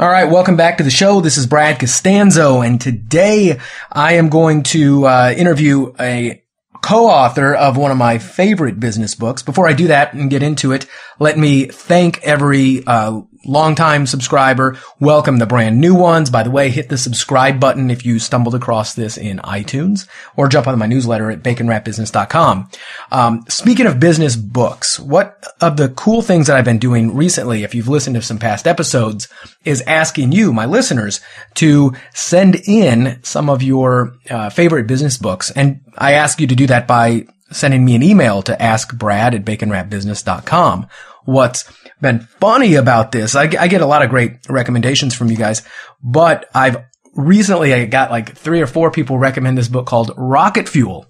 All right, welcome back to the show. This is Brad Costanzo, and today I am going to uh, interview a co-author of one of my favorite business books. Before I do that and get into it, let me thank every uh, longtime subscriber. Welcome the brand new ones. By the way, hit the subscribe button if you stumbled across this in iTunes or jump on my newsletter at baconwrappedbusiness.com. Um, speaking of business books, what of the cool things that I've been doing recently, if you've listened to some past episodes, is asking you, my listeners, to send in some of your uh, favorite business books. And I ask you to do that by sending me an email to askbrad at baconwrappedbusiness.com. What's been funny about this. I, I get a lot of great recommendations from you guys, but I've recently I got like three or four people recommend this book called Rocket Fuel.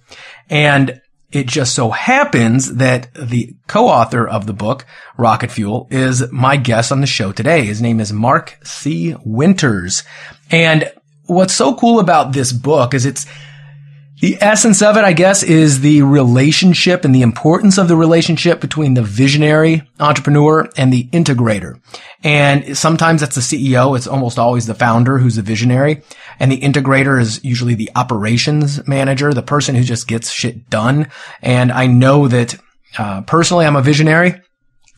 And it just so happens that the co-author of the book, Rocket Fuel, is my guest on the show today. His name is Mark C. Winters. And what's so cool about this book is it's the essence of it, I guess, is the relationship and the importance of the relationship between the visionary entrepreneur and the integrator. And sometimes that's the CEO. It's almost always the founder who's the visionary. And the integrator is usually the operations manager, the person who just gets shit done. And I know that, uh, personally, I'm a visionary.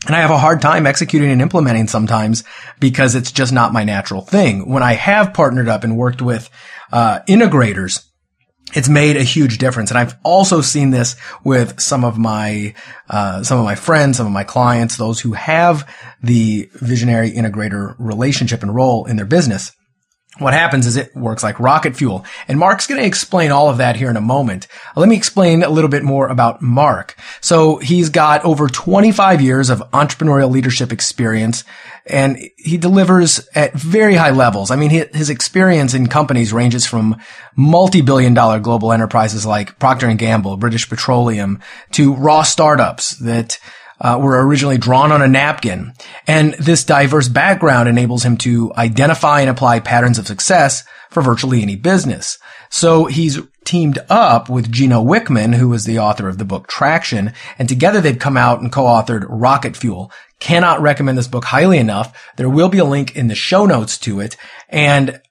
And I have a hard time executing and implementing sometimes because it's just not my natural thing. When I have partnered up and worked with, uh, integrators, it's made a huge difference. And I've also seen this with some of my, uh, some of my friends, some of my clients, those who have the visionary integrator relationship and role in their business. What happens is it works like rocket fuel. And Mark's going to explain all of that here in a moment. Let me explain a little bit more about Mark. So he's got over 25 years of entrepreneurial leadership experience and he delivers at very high levels. I mean, his experience in companies ranges from multi-billion dollar global enterprises like Procter and Gamble, British Petroleum to raw startups that uh, were originally drawn on a napkin. And this diverse background enables him to identify and apply patterns of success for virtually any business. So he's teamed up with Gino Wickman, who is the author of the book Traction, and together they've come out and co-authored Rocket Fuel. Cannot recommend this book highly enough. There will be a link in the show notes to it. And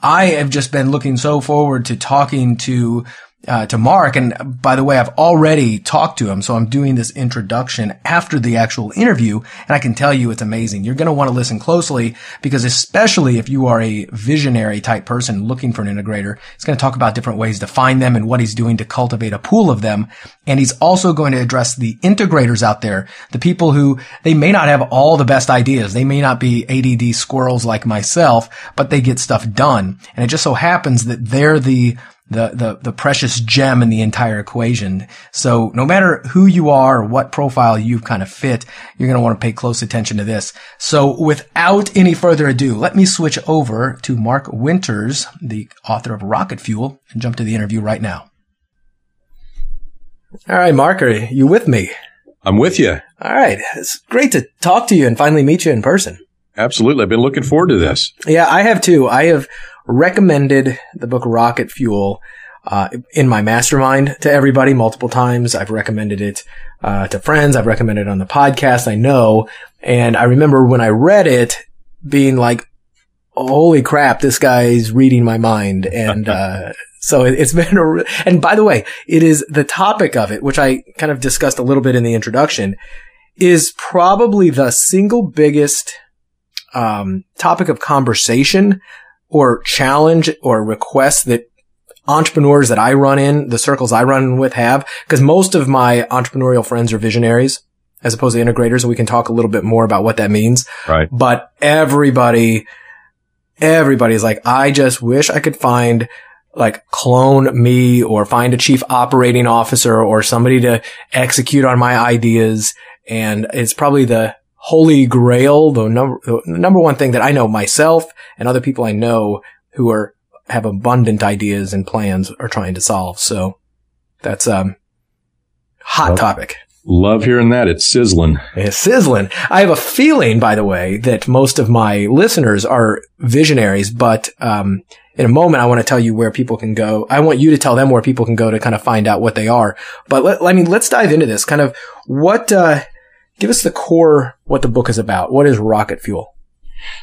I have just been looking so forward to talking to uh, to Mark. And by the way, I've already talked to him. So I'm doing this introduction after the actual interview. And I can tell you it's amazing. You're going to want to listen closely because especially if you are a visionary type person looking for an integrator, he's going to talk about different ways to find them and what he's doing to cultivate a pool of them. And he's also going to address the integrators out there, the people who they may not have all the best ideas. They may not be ADD squirrels like myself, but they get stuff done. And it just so happens that they're the the, the, the precious gem in the entire equation. So no matter who you are or what profile you kind of fit, you're going to want to pay close attention to this. So without any further ado, let me switch over to Mark Winters, the author of Rocket Fuel, and jump to the interview right now. All right, Mark, are you with me? I'm with you. All right. It's great to talk to you and finally meet you in person. Absolutely. I've been looking forward to this. Yeah, I have too. I have recommended the book Rocket Fuel uh, in my mastermind to everybody multiple times. I've recommended it uh, to friends. I've recommended it on the podcast. I know, and I remember when I read it, being like, "Holy crap, this guy's reading my mind!" And uh, so it, has been. A, and by the way, it is the topic of it, which I kind of discussed a little bit in the introduction, is probably the single biggest um, topic of conversation or challenge or request that entrepreneurs that I run in, the circles I run with have, because most of my entrepreneurial friends are visionaries as opposed to integrators. And we can talk a little bit more about what that means. Right. But everybody, everybody is like, I just wish I could find like clone me or find a chief operating officer or somebody to execute on my ideas and it's probably the holy grail, the number, the number one thing that I know myself and other people I know who are, have abundant ideas and plans are trying to solve. So that's, um, hot Well, topic. Love hearing that. It's sizzling. It's sizzling. I have a feeling, by the way, that most of my listeners are visionaries, but, um, in a moment, I want to tell you where people can go. I want you to tell them where people can go to kind of find out what they are. But let, I mean, let's dive into this. Kind of what, uh, give us the core, what the book is about. What is rocket fuel?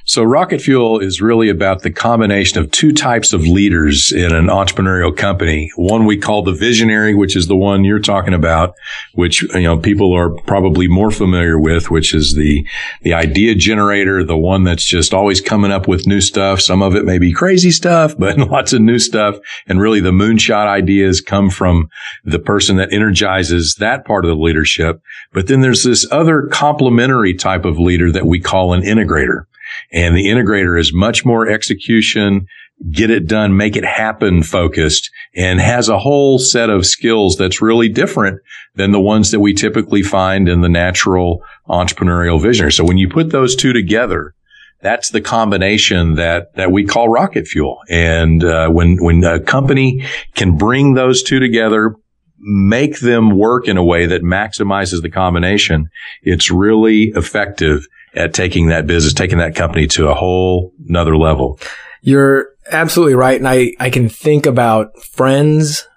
So rocket fuel is really about the combination of two types of leaders in an entrepreneurial company. One we call the visionary, which is the one you're talking about, which, you know, people are probably more familiar with, which is the, the idea generator, the one that's just always coming up with new stuff. Some of it may be crazy stuff, but lots of new stuff. And really the moonshot ideas come from the person that energizes that part of the leadership. But then there's this other complementary type of leader that we call an integrator. And the integrator is much more execution, get it done, make it happen focused and has a whole set of skills that's really different than the ones that we typically find in the natural entrepreneurial visionary. So when you put those two together, that's the combination that that we call rocket fuel. And uh, when when a company can bring those two together, make them work in a way that maximizes the combination, it's really effective at taking that business, taking that company to a whole another level. You're absolutely right. And I, I can think about friends,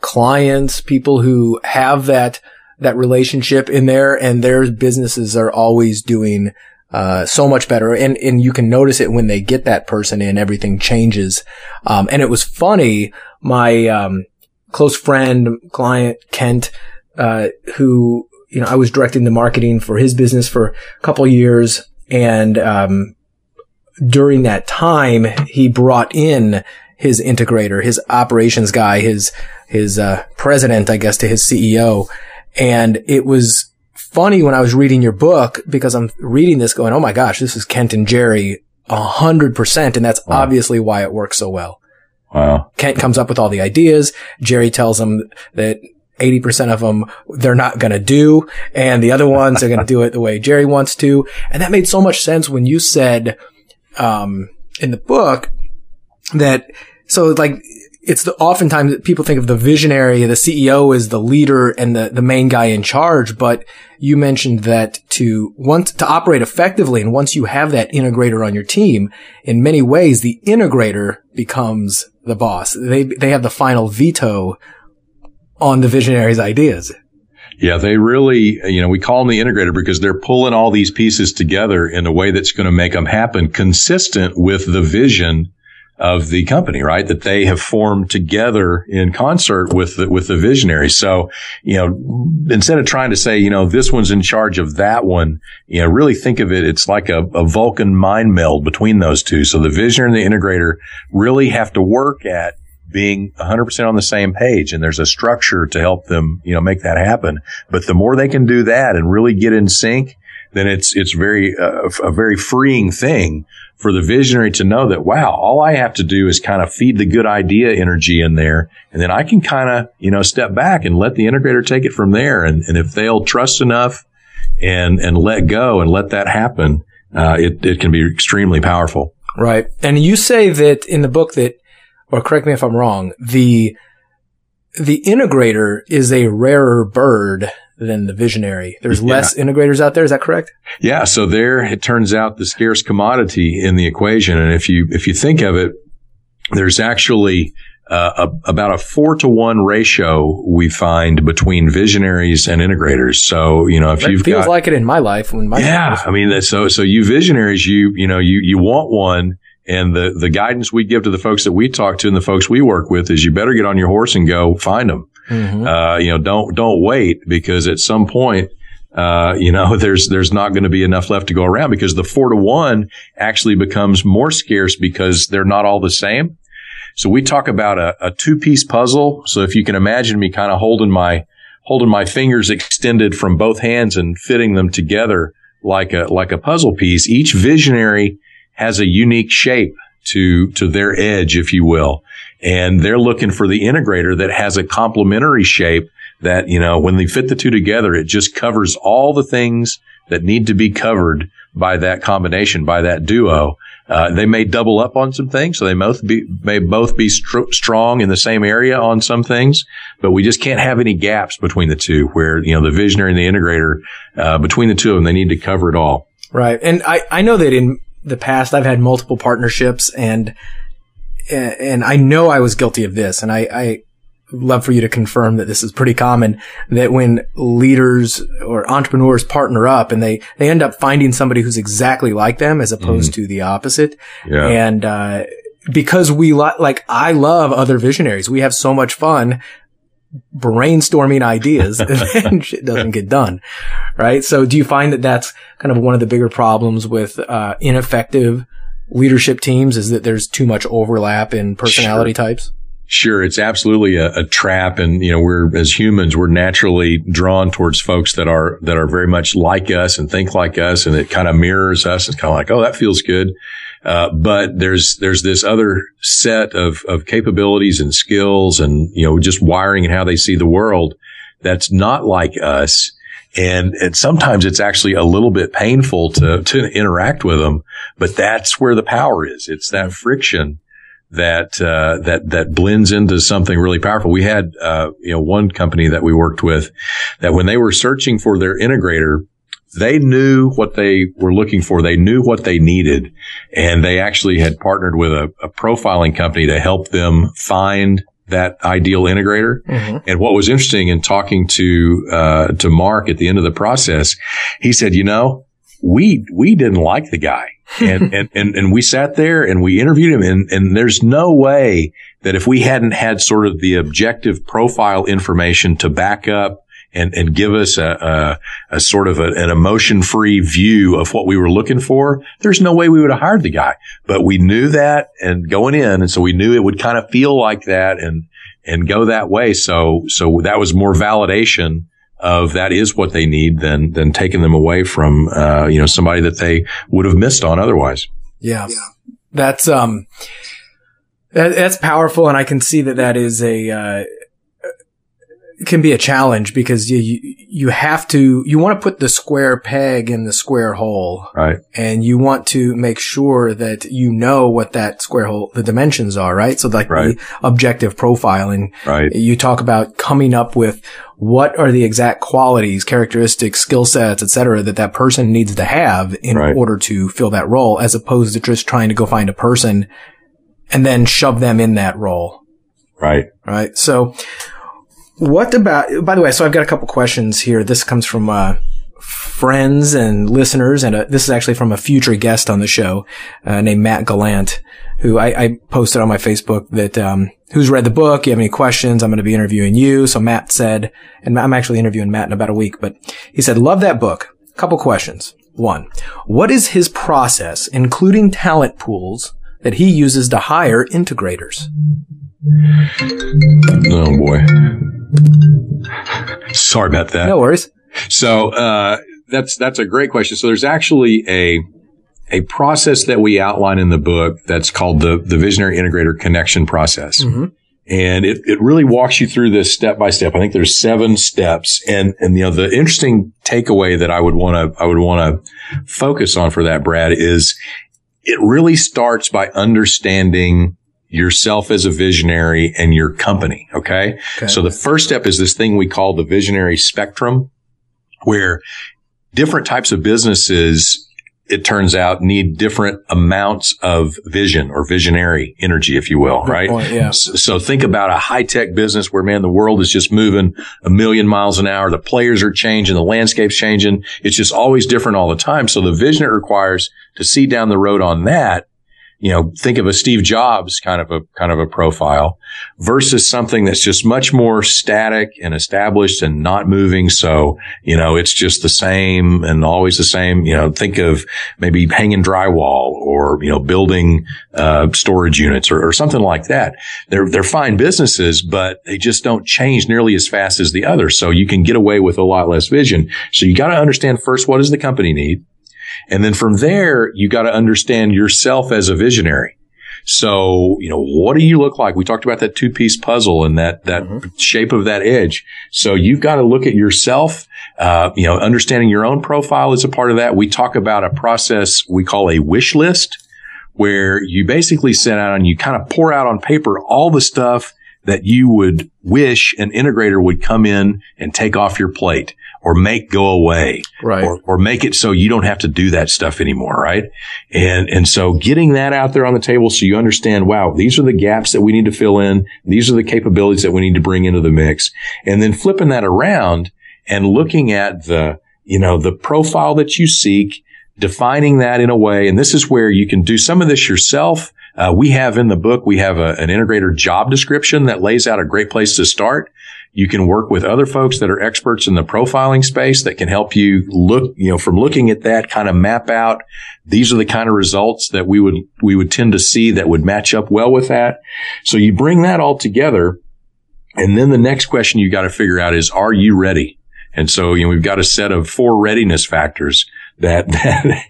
clients, people who have that, that relationship in there and their businesses are always doing, uh, so much better. And, and you can notice it when they get that person in, everything changes. Um, and it was funny. My, um, close friend, client, Kent, uh, who, you know, I was directing the marketing for his business for a couple years and, um, during that time, he brought in his integrator, his operations guy, his, his, uh, president, I guess, to his CEO. And it was funny when I was reading your book because I'm reading this going, Oh my gosh, this is Kent and Jerry a hundred percent. And that's Wow. obviously why it works so well. Wow. Kent comes up with all the ideas. Jerry tells him that 80% of them they're not going to do. And the other ones are going to do it the way Jerry wants to. And that made so much sense when you said, um, in the book that, so like, it's the, oftentimes people think of the visionary, the CEO is the leader and the, the main guy in charge, but you mentioned that to once, to operate effectively and once you have that integrator on your team, in many ways, the integrator becomes the boss. They, they have the final veto on the visionary's ideas. Yeah, they really, you know, we call them the integrator because they're pulling all these pieces together in a way that's going to make them happen consistent with the vision of the company, right? That they have formed together in concert with the, with the visionary. So, you know, instead of trying to say, you know, this one's in charge of that one, you know, really think of it. It's like a, a Vulcan mind meld between those two. So the visionary and the integrator really have to work at being 100% on the same page and there's a structure to help them, you know, make that happen. But the more they can do that and really get in sync, then it's, it's very, uh, a very freeing thing for the visionary to know that, wow, all I have to do is kind of feed the good idea energy in there. And then I can kind of, you know, step back and let the integrator take it from there. And, and if they'll trust enough and, and let go and let that happen, uh, it, it can be extremely powerful. Right. And you say that in the book that, or correct me if I'm wrong, the, the integrator is a rarer bird than the visionary. There's Yeah. less integrators out there. Is that correct? Yeah. So there it turns out the scarce commodity in the equation. And if you, if you think of it, there's actually uh, a, about a four to one ratio we find between visionaries and integrators. So, you know, if you've feels got, like it in my life when my yeah, I mean, so, so you visionaries, you, you know, you, you want one. And the, the guidance we give to the folks that we talk to and the folks we work with is you better get on your horse and go find them. Mhm. Uh, you know, don't, don't wait because at some point, uh, you know, there's, there's not going to be enough left to go around because the four to one actually becomes more scarce because they're not all the same. So we talk about a, a two piece puzzle. So if you can imagine me kind of holding my, holding my fingers extended from both hands and fitting them together like a, like a puzzle piece, each visionary has a unique shape to, to their edge, if you will. And they're looking for the integrator that has a complementary shape that, you know, when they fit the two together, it just covers all the things that need to be covered by that combination, by that duo. Uh, they may double up on some things, so they both be, may both be str- strong in the same area on some things, but we just can't have any gaps between the two where, you know, the visionary and the integrator, uh, between the two of them, they need to cover it all. Right. And I, I know that in the past, I've had multiple partnerships and, and I know I was guilty of this and I, I, love for you to confirm that this is pretty common that when leaders or entrepreneurs partner up and they, they end up finding somebody who's exactly like them as opposed mm. to the opposite. Yeah. And, uh, because we li- like, I love other visionaries. We have so much fun brainstorming ideas and then shit doesn't get done. Right. So do you find that that's kind of one of the bigger problems with, uh, ineffective leadership teams is that there's too much overlap in personality sure. types? Sure, it's absolutely a, a, trap, and you know we're as humans we're naturally drawn towards folks that are that are very much like us and think like us, and it kind of mirrors us. It's kind of like, oh, that feels good. Uh, but there's there's this other set of of capabilities and skills, and you know just wiring and how they see the world that's not like us. And, and sometimes it's actually a little bit painful to, to interact with them, but that's where the power is. It's that friction that uh, that that blends into something really powerful. We had uh, you know one company that we worked with that when they were searching for their integrator, they knew what they were looking for. They knew what they needed, and they actually had partnered with a, a profiling company to help them find that ideal integrator. Mm-hmm. And what was interesting in talking to uh, to Mark at the end of the process, he said, "You know, we we didn't like the guy." and, and, and, and we sat there and we interviewed him and, and there's no way that if we hadn't had sort of the objective profile information to back up and, and give us a, a, a sort of a, an emotion free view of what we were looking for, there's no way we would have hired the guy. But we knew that and going in. And so we knew it would kind of feel like that and, and go that way. So, so that was more validation of that is what they need than than taking them away from uh, you know somebody that they would have missed on otherwise. Yeah, yeah. that's um, that, that's powerful, and I can see that that is a uh, can be a challenge because you, you, have to, you want to put the square peg in the square hole. Right. And you want to make sure that you know what that square hole, the dimensions are, right? So like right. the objective profiling. Right. You talk about coming up with what are the exact qualities, characteristics, skill sets, et cetera, that that person needs to have in right. order to fill that role as opposed to just trying to go find a person and then shove them in that role. Right. Right. So, what about, by the way, so I've got a couple questions here. This comes from, uh, friends and listeners, and uh, this is actually from a future guest on the show, uh, named Matt Gallant, who I, I, posted on my Facebook that, um, who's read the book. You have any questions? I'm going to be interviewing you. So Matt said, and I'm actually interviewing Matt in about a week, but he said, love that book. Couple questions. One, what is his process, including talent pools that he uses to hire integrators? Oh boy. Sorry about that. No worries. So uh, that's that's a great question. So there's actually a a process that we outline in the book that's called the the visionary integrator connection process. Mm-hmm. And it, it really walks you through this step by step. I think there's seven steps. And, and, you know, the interesting takeaway that I would want to, I would want to focus on for that, Brad, is it really starts by understanding yourself as a visionary and your company. Okay? okay. So the first step is this thing we call the visionary spectrum where different types of businesses it turns out need different amounts of vision or visionary energy, if you will, Good right? Point, yeah. So, so, think about a high tech business where, man, the world is just moving a million miles an hour. The players are changing. The landscape's changing. It's just always different all the time. So the vision it requires to see down the road on that you know, think of a Steve Jobs kind of a kind of a profile versus something that's just much more static and established and not moving. So, you know, it's just the same and always the same. You know, think of maybe hanging drywall or, you know, building uh, storage units or, or something like that. They're they're fine businesses, but they just don't change nearly as fast as the others. So you can get away with a lot less vision. So you got to understand first what does the company need? And then from there, you got to understand yourself as a visionary. So, you know, what do you look like? We talked about that two piece puzzle and that, that mm-hmm. shape of that edge. So you've got to look at yourself. Uh, you know, understanding your own profile is a part of that. We talk about a process we call a wish list where you basically set out and you kind of pour out on paper all the stuff that you would wish an integrator would come in and take off your plate or make go away. Right. Or, or make it so you don't have to do that stuff anymore. Right. And, and so getting that out there on the table so you understand, wow, these are the gaps that we need to fill in. These are the capabilities that we need to bring into the mix. And then flipping that around and looking at the, you know, the profile that you seek, defining that in a way. And this is where you can do some of this yourself uh, we have in the book, we have a, an integrator job description that lays out a great place to start. You can work with other folks that are experts in the profiling space that can help you look, you know, from looking at that kind of map out. These are the kind of results that we would, we would tend to see that would match up well with that. So you bring that all together. And then the next question you got to figure out is, are you ready? And so, you know, we've got a set of four readiness factors that, that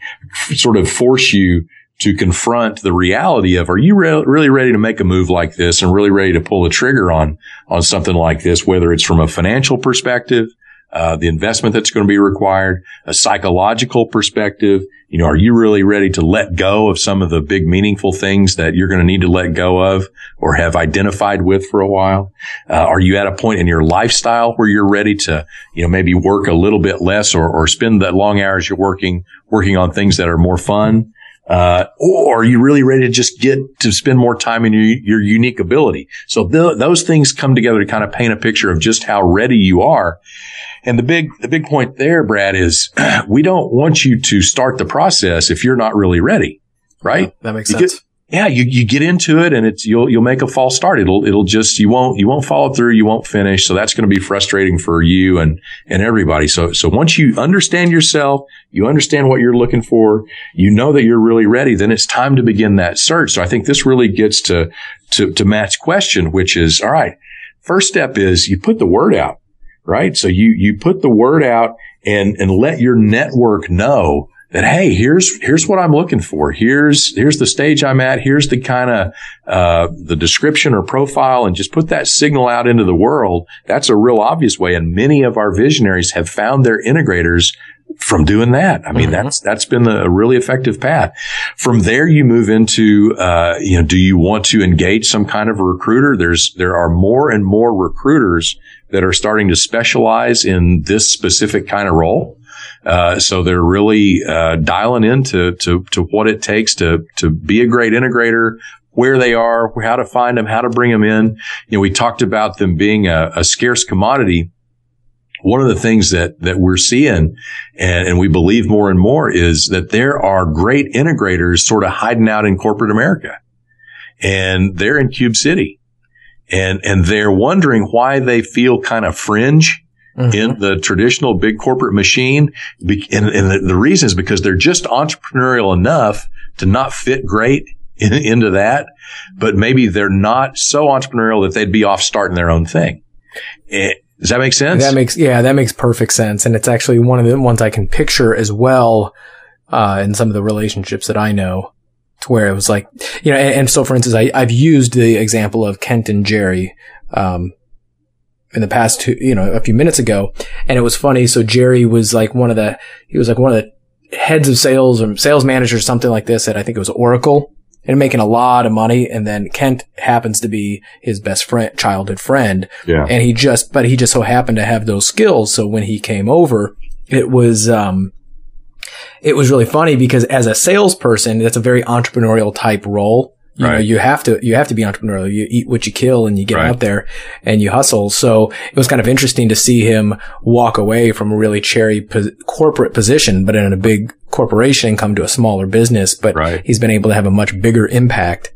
sort of force you to confront the reality of, are you re- really ready to make a move like this and really ready to pull the trigger on, on something like this, whether it's from a financial perspective, uh, the investment that's going to be required, a psychological perspective. You know, are you really ready to let go of some of the big meaningful things that you're going to need to let go of or have identified with for a while? Uh, are you at a point in your lifestyle where you're ready to, you know, maybe work a little bit less or, or spend the long hours you're working, working on things that are more fun? Uh, or are you really ready to just get to spend more time in your, your unique ability? So th- those things come together to kind of paint a picture of just how ready you are. And the big, the big point there, Brad, is we don't want you to start the process if you're not really ready. Right? Yeah, that makes you sense. Get, yeah, you, you get into it and it's, you'll, you'll make a false start. It'll, it'll just, you won't, you won't follow through. You won't finish. So that's going to be frustrating for you and, and everybody. So, so once you understand yourself, you understand what you're looking for, you know that you're really ready, then it's time to begin that search. So I think this really gets to, to, to Matt's question, which is, all right, first step is you put the word out, right? So you, you put the word out and, and let your network know that, hey, here's, here's what I'm looking for. Here's, here's the stage I'm at. Here's the kind of, uh, the description or profile and just put that signal out into the world. That's a real obvious way. And many of our visionaries have found their integrators from doing that. I mean, mm-hmm. that's, that's been a really effective path. From there, you move into, uh, you know, do you want to engage some kind of a recruiter? There's, there are more and more recruiters that are starting to specialize in this specific kind of role. Uh, so they're really uh, dialing into to, to what it takes to to be a great integrator, where they are, how to find them, how to bring them in. You know, we talked about them being a, a scarce commodity. One of the things that that we're seeing, and, and we believe more and more, is that there are great integrators sort of hiding out in corporate America, and they're in Cube City, and and they're wondering why they feel kind of fringe Mm-hmm. in the traditional big corporate machine. And, and, the reason is because they're just entrepreneurial enough to not fit great in, into that, but maybe they're not so entrepreneurial that they'd be off starting their own thing. It, eh, does that make sense? That makes, yeah, that makes perfect sense. And it's actually one of the ones I can picture as well, uh, in some of the relationships that I know to where it was like, you know, and, and so for instance, I, I've used the example of Kent and Jerry, um, in the past two, you know, a few minutes ago. And it was funny. So Jerry was like one of the, he was like one of the heads of sales or sales managers, something like this at I think it was Oracle and making a lot of money. And then Kent happens to be his best friend, childhood friend. Yeah. And he just, but he just so happened to have those skills. So when he came over, it was, um, it was really funny because as a salesperson, that's a very entrepreneurial type role. You right. know, you have to, you have to be entrepreneurial. You eat what you kill and you get right. out there and you hustle. So it was kind of interesting to see him walk away from a really cherry po- corporate position, but in a big corporation come to a smaller business. But right. he's been able to have a much bigger impact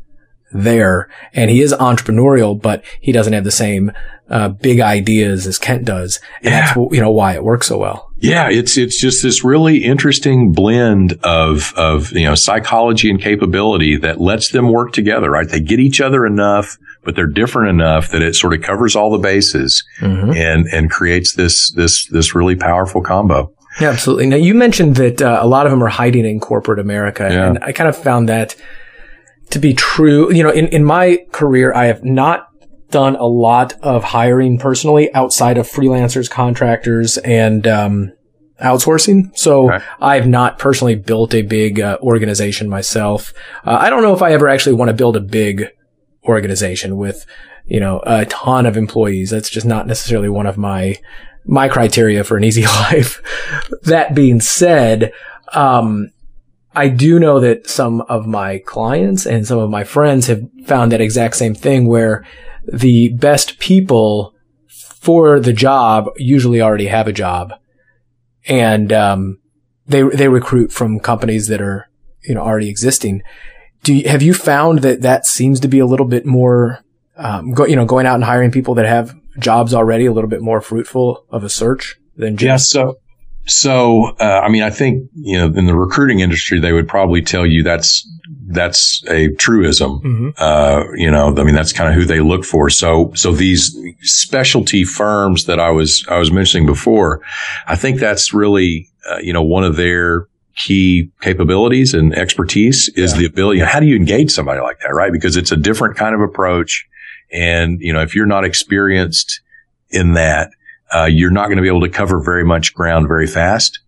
there. And he is entrepreneurial, but he doesn't have the same uh, big ideas as Kent does. And yeah. that's, you know, why it works so well. Yeah, it's it's just this really interesting blend of of you know psychology and capability that lets them work together. Right, they get each other enough, but they're different enough that it sort of covers all the bases mm-hmm. and and creates this this this really powerful combo. Yeah, absolutely. Now you mentioned that uh, a lot of them are hiding in corporate America, yeah. and I kind of found that to be true. You know, in, in my career, I have not done a lot of hiring personally outside of freelancers, contractors, and, um, outsourcing. So okay. I've not personally built a big uh, organization myself. Uh, I don't know if I ever actually want to build a big organization with, you know, a ton of employees. That's just not necessarily one of my, my criteria for an easy life. that being said, um, I do know that some of my clients and some of my friends have found that exact same thing where the best people for the job usually already have a job, and um, they they recruit from companies that are you know already existing. Do you, have you found that that seems to be a little bit more, um, go, you know, going out and hiring people that have jobs already a little bit more fruitful of a search than just? Yeah, so so, uh, I mean, I think, you know, in the recruiting industry, they would probably tell you that's, that's a truism. Mm-hmm. Uh, you know, I mean, that's kind of who they look for. So, so these specialty firms that I was, I was mentioning before, I think that's really, uh, you know, one of their key capabilities and expertise is yeah. the ability. How do you engage somebody like that? Right. Because it's a different kind of approach. And, you know, if you're not experienced in that, uh, you're not going to be able to cover very much ground very fast.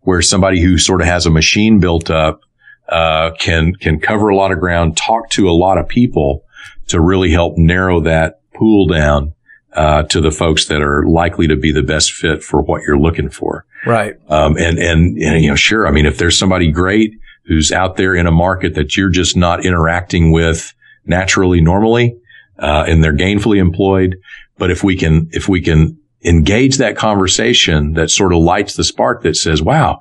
Where somebody who sort of has a machine built up uh, can can cover a lot of ground, talk to a lot of people to really help narrow that pool down uh, to the folks that are likely to be the best fit for what you're looking for. Right. Um, and, and, and, you know, sure. I mean, if there's somebody great who's out there in a market that you're just not interacting with naturally, normally, uh, and they're gainfully employed. But if we can, if we can engage that conversation that sort of lights the spark that says, wow,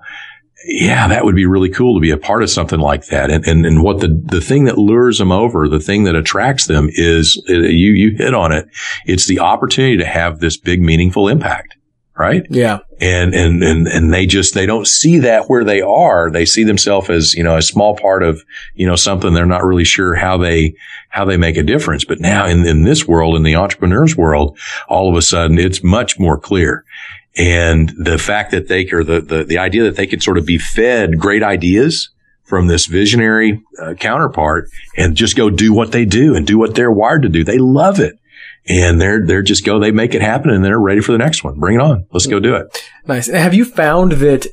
yeah, that would be really cool to be a part of something like that. And, and, and what the, the thing that lures them over, the thing that attracts them is uh, you, you hit on it. It's the opportunity to have this big, meaningful impact right? Yeah. And, and, and, and they just, they don't see that where they are. They see themselves as, you know, a small part of, you know, something they're not really sure how they, how they make a difference. But now in, in this world, in the entrepreneur's world, all of a sudden it's much more clear. And the fact that they, or the, the, the idea that they could sort of be fed great ideas from this visionary uh, counterpart and just go do what they do and do what they're wired to do. They love it. And they're they're just go they make it happen and they're ready for the next one. Bring it on. Let's go do it. Nice. Have you found that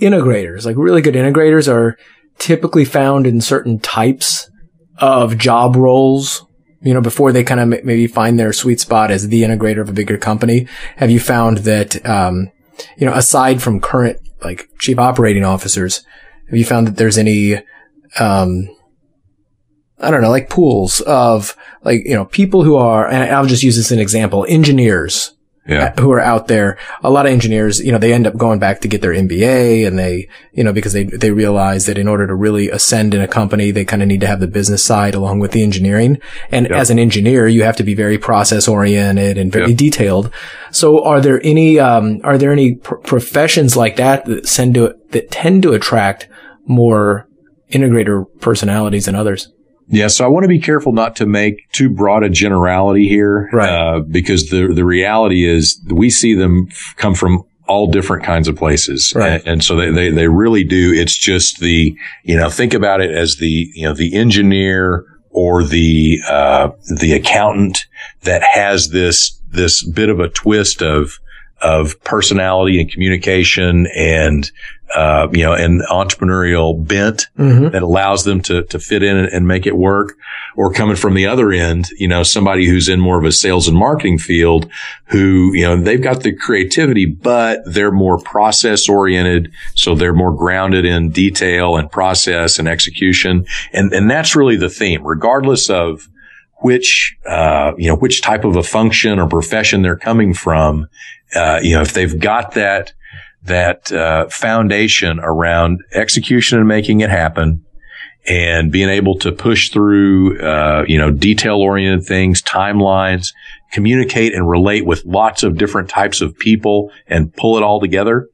integrators like really good integrators are typically found in certain types of job roles you know before they kind of maybe find their sweet spot as the integrator of a bigger company have you found that um, you know aside from current like chief operating officers have you found that there's any um, I don't know, like pools of like, you know, people who are, and I'll just use this as an example, engineers yeah. who are out there. A lot of engineers, you know, they end up going back to get their MBA and they, you know, because they, they realize that in order to really ascend in a company, they kind of need to have the business side along with the engineering. And as an engineer, you have to be very process oriented and very detailed. So are there any, um, are there any pr- professions like that that tend to, that tend to attract more integrator personalities than others? Yeah, so I want to be careful not to make too broad a generality here, right? Uh, because the the reality is we see them come from all different kinds of places, right? And, and so they, they they really do. It's just the you know think about it as the you know the engineer or the uh, the accountant that has this this bit of a twist of of personality and communication and uh, you know, an entrepreneurial bent mm-hmm. that allows them to to fit in and, and, make it work. Or coming from the other end, you know, somebody who's in more of a sales and marketing field, who you know they've got the creativity, but they're more process oriented, so they're more grounded in detail and process and execution, and and that's really the theme, regardless of which uh, you know which type of a function or profession they're coming from. Uh, you know, if they've got that that uh, foundation around execution and making it happen and being able to push through, uh, you know, detail oriented things, timelines, communicate and relate with lots of different types of people and pull it all together.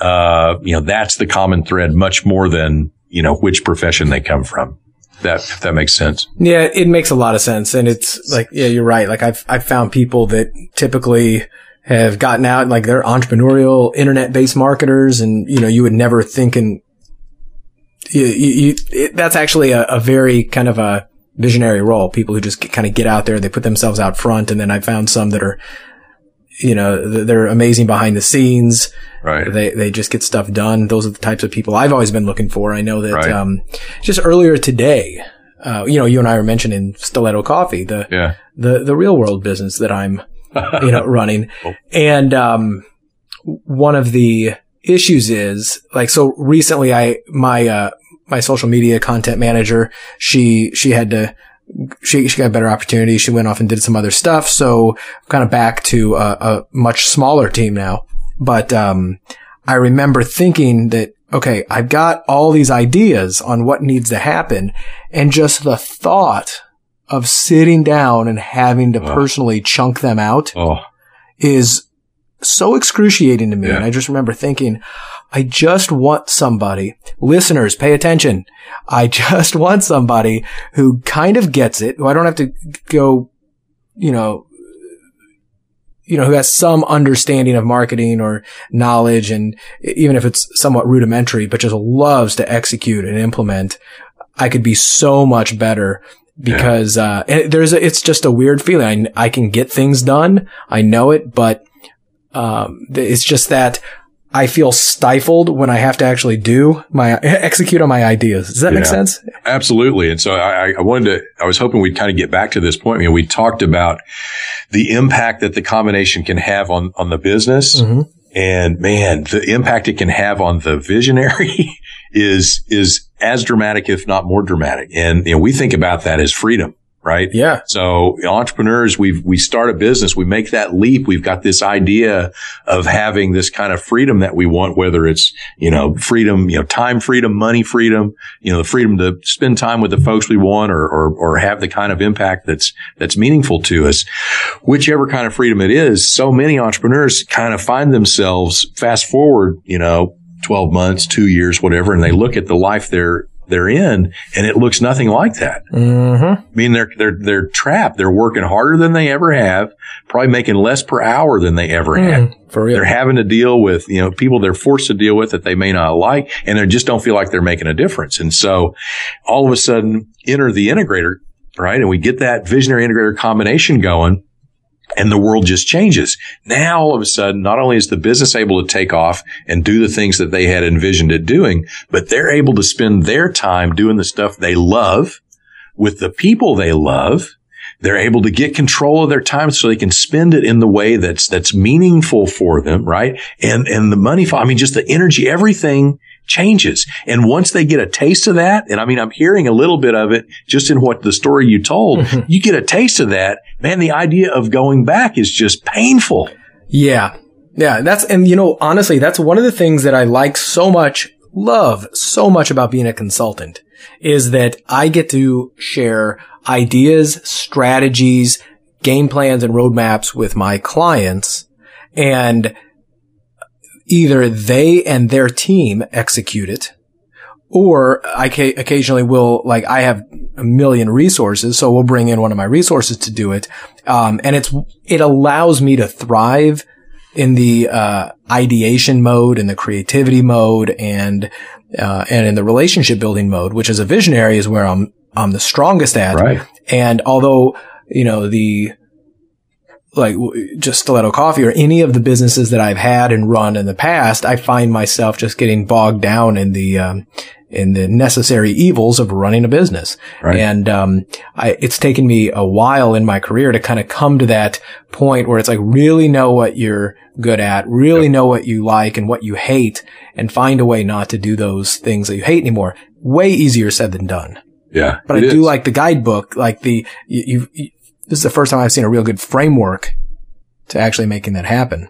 Uh, you know, that's the common thread much more than, you know, which profession they come from. That, if that makes sense. Yeah, it makes a lot of sense. And it's like, yeah, you're right. Like I've, I've found people that typically, have gotten out like they're entrepreneurial internet based marketers and you know you would never think in you, you, you it, that's actually a, a very kind of a visionary role. People who just get, kind of get out there, they put themselves out front. And then I found some that are, you know, they're amazing behind the scenes. Right. They, they just get stuff done. Those are the types of people I've always been looking for. I know that, Right. um, just earlier today, uh, you know, you and I were mentioning Stiletto Coffee, the, Yeah. the, the real world business that I'm, you know, running. And, um, one of the issues is like, so recently I, my, uh, my social media content manager, she, she had to, she, she got a better opportunity. She went off and did some other stuff. So kind of back to a, a much smaller team now. But, um, I remember thinking that, okay, I've got all these ideas on what needs to happen. And just the thought of sitting down and having to Oh. personally chunk them out Oh, is so excruciating to me. Yeah. And I just remember thinking, I just want somebody, listeners, pay attention. I just want somebody who kind of gets it, who I don't have to go, you know, you know, who has some understanding of marketing or knowledge and even if it's somewhat rudimentary, but just loves to execute and implement. I could be so much better because, uh, and there's a, it's just a weird feeling. I, I can get things done. I know it, but, um, it's just that I feel stifled when I have to actually do my, execute on my ideas. Does that make sense? Absolutely. And so I, I wanted to, I was hoping we'd kind of get back to this point. You know, we talked about the impact that the combination can have on, on the business. Mhm. And man, the impact it can have on the visionary is, is as dramatic, if not more dramatic. And, you know, we think about that as freedom, right? Yeah. So entrepreneurs, we we start a business, we make that leap. We've got this idea of having this kind of freedom that we want, whether it's, you know, freedom, you know, time freedom, money freedom, you know, the freedom to spend time with the folks we want or, or, or have the kind of impact that's, that's meaningful to us. Whichever kind of freedom it is, so many entrepreneurs kind of find themselves fast forward, you know, 12 months, two years, whatever, and they look at the life they're, they're in and it looks nothing like that. Mm-hmm. I mean, they're, they're, they're trapped. They're working harder than they ever have, probably making less per hour than they ever had. For real. They're having to deal with, you know, people they're forced to deal with that they may not like and they just don't feel like they're making a difference. And so all of a sudden enter the integrator, right? And we get that visionary integrator combination going and the world just changes. Now all of a sudden, not only is the business able to take off and do the things that they had envisioned it doing, but they're able to spend their time doing the stuff they love with the people they love. They're able to get control of their time so they can spend it in the way that's, that's meaningful for them, right? And, and the money, I mean, just the energy, everything changes. And once they get a taste of that, and I mean, I'm hearing a little bit of it just in what the story you told, mm-hmm. you get a taste of that, man, the idea of going back is just painful. Yeah. Yeah. That's, and you know, honestly, that's one of the things that I like so much, love so much about being a consultant is that I get to share ideas, strategies, game plans and roadmaps with my clients and either they and their team execute it or I ca- occasionally will like I have a million resources, so we'll bring in one of my resources to do it, um, and it's it allows me to thrive in the uh, ideation mode, in the creativity mode, and uh, and in the relationship building mode, which as a visionary is where I'm I'm the strongest at. Right. And although you know the like just stiletto coffee or any of the businesses that I've had and run in the past, I find myself just getting bogged down in the, um, in the necessary evils of running a business. Right. And, um, I, it's taken me a while in my career to kind of come to that point where it's like really know what you're good at, really know what you like and what you hate and find a way not to do those things that you hate anymore. Way easier said than done. Yeah. But I do is. like the guidebook, like the, you, you, this is the first time I've seen a real good framework to actually making that happen.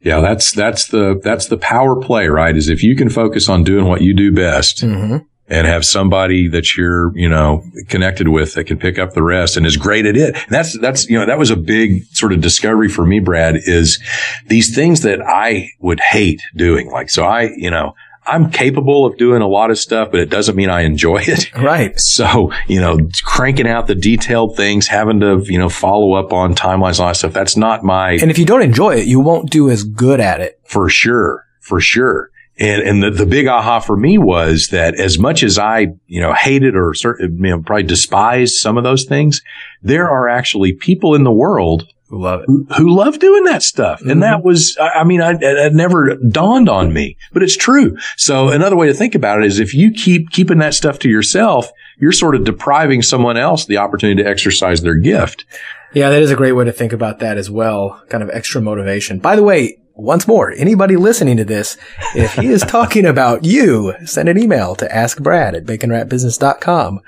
Yeah, that's that's the that's the power play, right? Is if you can focus on doing what you do best Mm-hmm. and have somebody that you're, you know, connected with that can pick up the rest and is great at it. And that's that's you know, that was a big sort of discovery for me, Brad, is these things that I would hate doing. Like so I, you know, I'm capable of doing a lot of stuff, but it doesn't mean I enjoy it. Right. So, you know, cranking out the detailed things, having to, you know, follow up on timelines, all that stuff. That's not my And if you don't enjoy it, you won't do as good at it. for sure, for sure. And, and the, the big aha for me was that as much as I, you know, hated or certain, you know, probably despised some of those things, there are actually people in the world Who love it. who, who love doing that stuff. And that mm-hmm. was, I I mean, I, it never dawned on me, but it's true. So another way to think about it is if you keep keeping that stuff to yourself, you're sort of depriving someone else the opportunity to exercise their gift. Yeah, that is a great way to think about that as well. Kind of extra motivation. By the way, once more, anybody listening to this, if he is talking about you, send an email to askbrad at baconwrappedbusiness.com.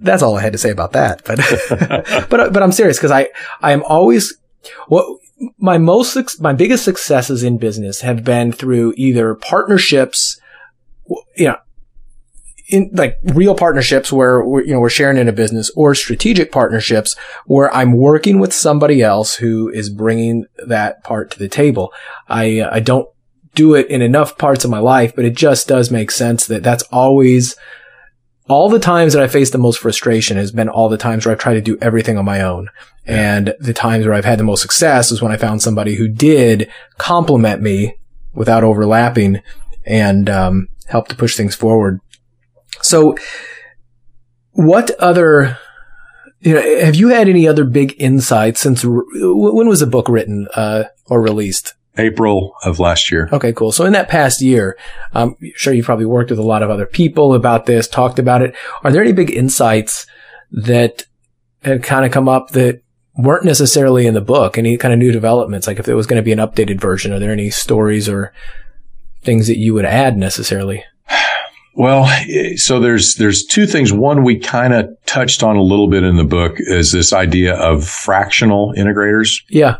That's all I had to say about that. But, but, but I'm serious because I, I am always, what, my most, my biggest successes in business have been through either partnerships, you know, in like real partnerships where we're, you know, we're sharing in a business or strategic partnerships where I'm working with somebody else who is bringing that part to the table. I, I don't do it in enough parts of my life, but it just does make sense that that's always all the times that I faced the most frustration has been all the times where I've tried to do everything on my own. And the times where I've had the most success is when I found somebody who did compliment me without overlapping and, um, help to push things forward. So what other, you know, have you had any other big insights since, when was the book written, uh, or released? April of last year. Okay, cool. So in that past year, um, sure you've probably worked with a lot of other people about this, talked about it. Are there any big insights that had kind of come up that weren't necessarily in the book? Any kind of new developments? Like if there was going to be an updated version, are there any stories or things that you would add necessarily? Well, so there's there's two things. One we kind of touched on a little bit in the book is this idea of fractional integrators. Yeah.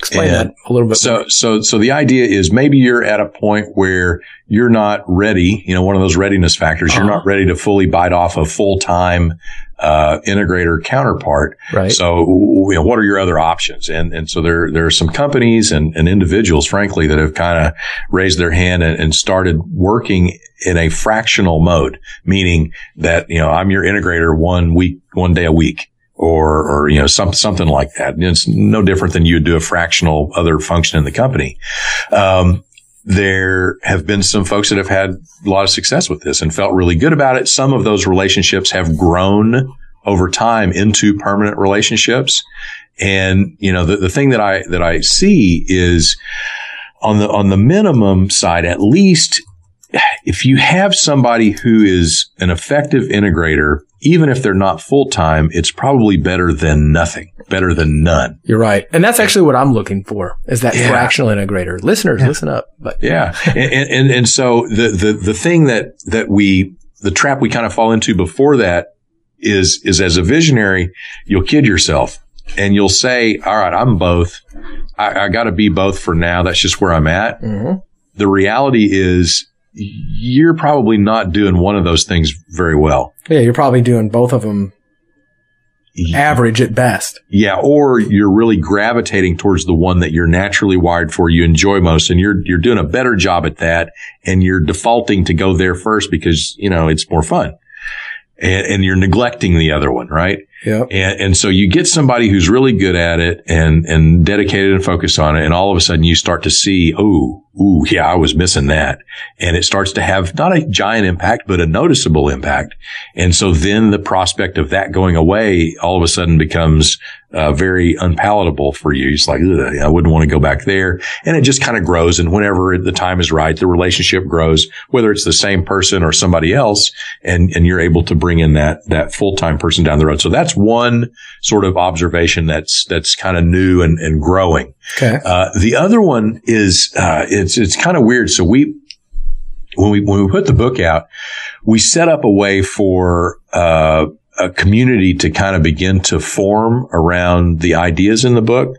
Explain And that a little bit. So so so the idea is maybe you're at a point where you're not ready, you know, one of those readiness factors. You're Uh-huh. not ready to fully bite off a full-time uh, integrator counterpart. right. So, you know, what are your other options? And and so there there are some companies and, and individuals, frankly, that have kind of raised their hand and, and started working in a fractional mode, meaning that you know I'm your integrator one week, one day a week. Or, or, you know, some, something like that. It's no different than you would do a fractional other function in the company. Um, there have been some folks that have had a lot of success with this and felt really good about it. Some of those relationships have grown over time into permanent relationships. And, you know, the, the thing that I, that I see is on the, on the minimum side, at least if you have somebody who is an effective integrator, even if they're not full time, it's probably better than nothing, better than none. You're right. And that's actually what I'm looking for is that Yeah. fractional integrator. Listeners, listen up. But Yeah. and, and, and so the, the, the thing that, that we, the trap we kind of fall into before that is, is as a visionary, you'll kid yourself and you'll say, all right, I'm both. I, I got to be both for now. That's just where I'm at. Mhm. The reality is you're probably not doing one of those things very well. yeah, you're probably doing both of them average at best. Yeah, or you're really gravitating towards the one that you're naturally wired for, you enjoy most, and you're you're doing a better job at that, and you're defaulting to go there first because you know it's more fun, and, and you're neglecting the other one, right? Yeah. And, and so you get somebody who's really good at it and, and dedicated and focused on it. And all of a sudden you start to see, oh, ooh, yeah, I was missing that. And it starts to have not a giant impact, but a noticeable impact. And so then the prospect of that going away all of a sudden becomes uh, very unpalatable for you. It's like, "Ugh, I wouldn't want to go back there. And it just kind of grows. And whenever the time is right, the relationship grows, whether it's the same person or somebody else. And, and you're able to bring in that, that full-time person down the road. So that's one sort of observation that's, that's kind of new and, and growing. Okay. Uh, the other one is, uh, it's, it's kind of weird. So we, when we, when we put the book out, we set up a way for, uh, a community to kind of begin to form around the ideas in the book.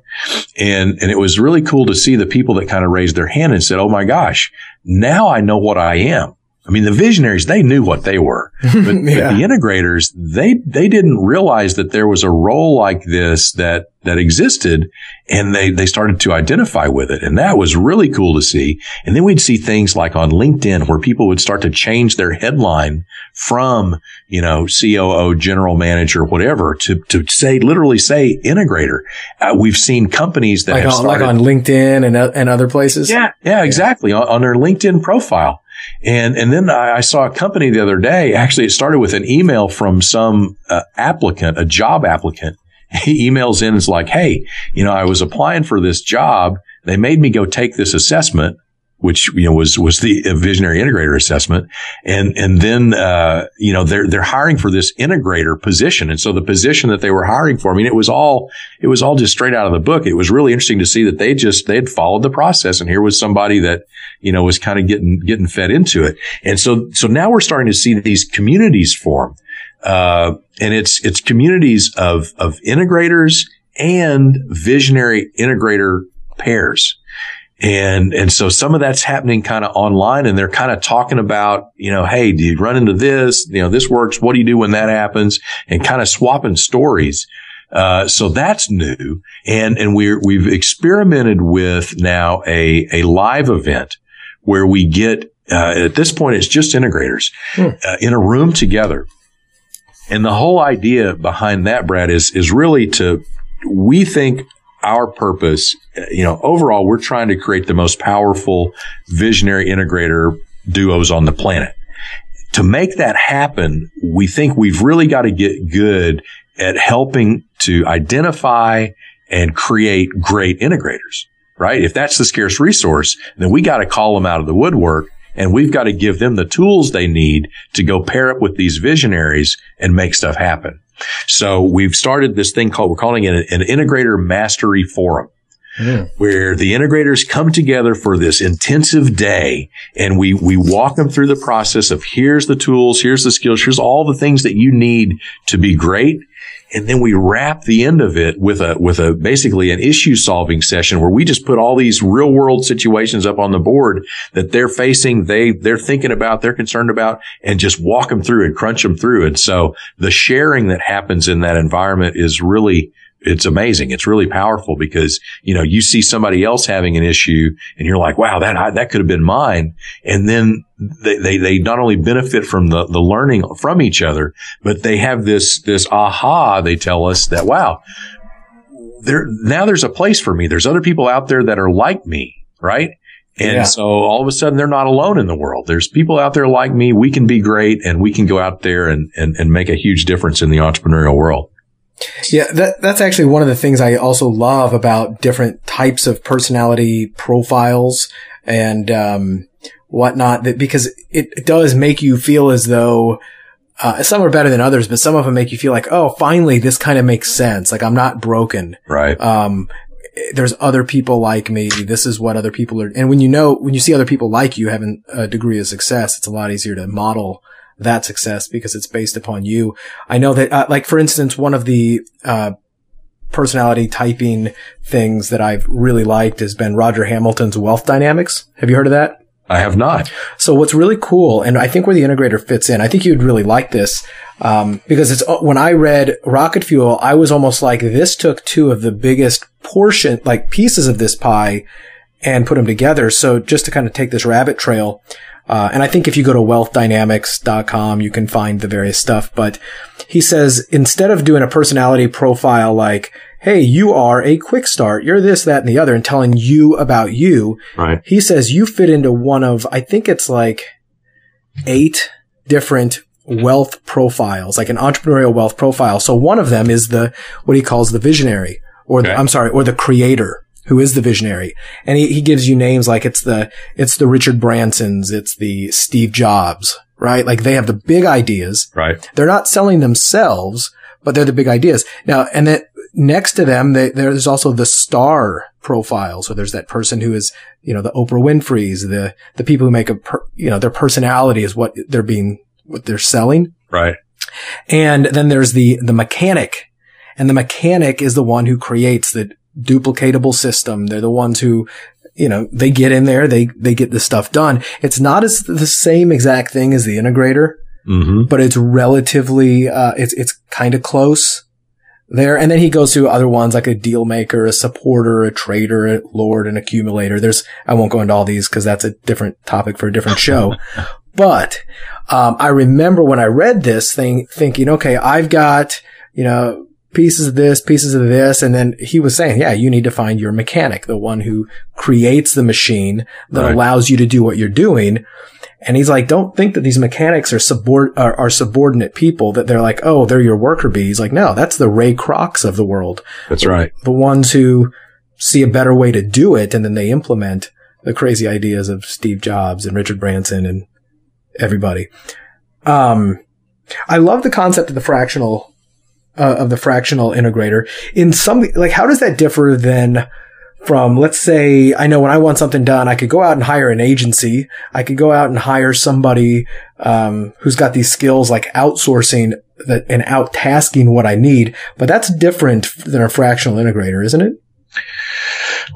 And, and it was really cool to see the people that kind of raised their hand and said, Oh my gosh, now I know what I am. I mean, the visionaries, they knew what they were, but, yeah. but, the integrators, they, they didn't realize that there was a role like this that, that existed and they, they started to identify with it. And that was really cool to see. And then we'd see things like on LinkedIn where people would start to change their headline from, you know, COO, general manager, whatever to, to say, literally say integrator. Uh, we've seen companies that like, on, started, like on LinkedIn and, and other places. Yeah. Yeah, exactly. Yeah. On, on their LinkedIn profile. And, and then I, I, saw a company the other day. Actually, it started with an email from some uh, applicant, a job applicant. He emails in is like, Hey, you know, I was applying for this job. They made me go take this assessment which you know was was the visionary integrator assessment, and and then uh, you know they're they're hiring for this integrator position, and so the position that they were hiring for, I mean, it was all it was all just straight out of the book. It was really interesting to see that they just they had followed the process, and here was somebody that you know was kind of getting getting fed into it, and so so now we're starting to see these communities form, uh, and it's it's communities of of integrators and visionary integrator pairs. And, and so some of that's happening kind of online and they're kind of talking about, you know, Hey, do you run into this? You know, this works. What do you do when that happens? And kind of swapping stories. Uh, so that's new. And, and we're, we've experimented with now a, a live event where we get, uh, at this point, it's just integrators hmm. uh, in a room together. And the whole idea behind that, Brad, is, is really to, we think our purpose, uh, you know, overall, we're trying to create the most powerful visionary integrator duos on the planet. To make that happen, we think we've really got to get good at helping to identify and create great integrators, right? If that's the scarce resource, then we got to call them out of the woodwork and we've got to give them the tools they need to go pair up with these visionaries and make stuff happen. So we've started this thing called, we're calling it an, integrator mastery forum. Mm. Where the integrators come together for this intensive day and we, we walk them through the process of here's the tools, here's the skills, here's all the things that you need to be great. And then we wrap the end of it with a, with a basically an issue solving session where we just put all these real world situations up on the board that they're facing, they, they're thinking about, they're concerned about and just walk them through and crunch them through. And so the sharing that happens in that environment is really, it's amazing. It's really powerful because, you know, you see somebody else having an issue and you're like, wow, that, that could have been mine. And then they, they, they not only benefit from the, the learning from each other, but they have this, this aha, they tell us that, wow, there, now there's a place for me. There's other people out there that are like me, right? And yeah. so all of a sudden they're not alone in the world. There's people out there like me. We can be great and we can go out there and, and, and make a huge difference in the entrepreneurial world. Yeah, that, that's actually one of the things I also love about different types of personality profiles and, um, whatnot that because it does make you feel as though, uh, some are better than others, but some of them make you feel like, oh, finally, this kind of makes sense. Like I'm not broken. Right. Um, there's other people like me. This is what other people are. And when you know, when you see other people like you having a degree of success, it's a lot easier to model that success because it's based upon you. I know that, uh, like, for instance, one of the, uh, personality typing things that I've really liked has been Roger Hamilton's wealth dynamics. Have you heard of that? I have not. So what's really cool, and I think where the integrator fits in, I think you'd really like this, um, because it's, when I read Rocket Fuel, I was almost like, this took two of the biggest portion, like pieces of this pie and put them together. So just to kind of take this rabbit trail, uh, and I think if you go to wealthdynamics.com, you can find the various stuff. But he says instead of doing a personality profile like, Hey, you are a quick start. You're this, that, and the other and telling you about you. Right. He says you fit into one of, I think it's like eight different wealth profiles, like an entrepreneurial wealth profile. So one of them is the, what he calls the visionary or okay. the, I'm sorry, or the creator who is the visionary. And he, he gives you names like it's the, it's the Richard Bransons, it's the Steve Jobs, right? Like they have the big ideas. Right. They're not selling themselves, but they're the big ideas. Now, and then next to them, they, there's also the star profile. So there's that person who is, you know, the Oprah Winfrey's, the, the people who make a, per, you know, their personality is what they're being, what they're selling. Right. And then there's the, the mechanic. And the mechanic is the one who creates the, duplicatable system. They're the ones who you know, they get in there, they, they get the stuff done. It's not as the same exact thing as the integrator, Mm-hmm. but it's relatively, uh, it's, it's kind of close there. And then he goes to other ones like a deal maker, a supporter, a trader, a lord, an accumulator. There's, I won't go into all these because that's a different topic for a different show. but, um, I remember when I read this thing thinking, okay, I've got, you know, pieces of this, pieces of this. And then he was saying, yeah, you need to find your mechanic, the one who creates the machine that Right. allows you to do what you're doing. And he's like, don't think that these mechanics are subord- are, are subordinate people that they're like, oh, they're your worker bees. Like, no, that's the Ray Krocs of the world. That's right. The ones who see a better way to do it and then they implement the crazy ideas of Steve Jobs and Richard Branson and everybody. Um, I love the concept of the fractional, uh, of the fractional integrator in some, like, how does that differ then from, let's say, I know when I want something done, I could go out and hire an agency. I could go out and hire somebody, um, who's got these skills like outsourcing that and out tasking what I need. But that's different than a fractional integrator, isn't it?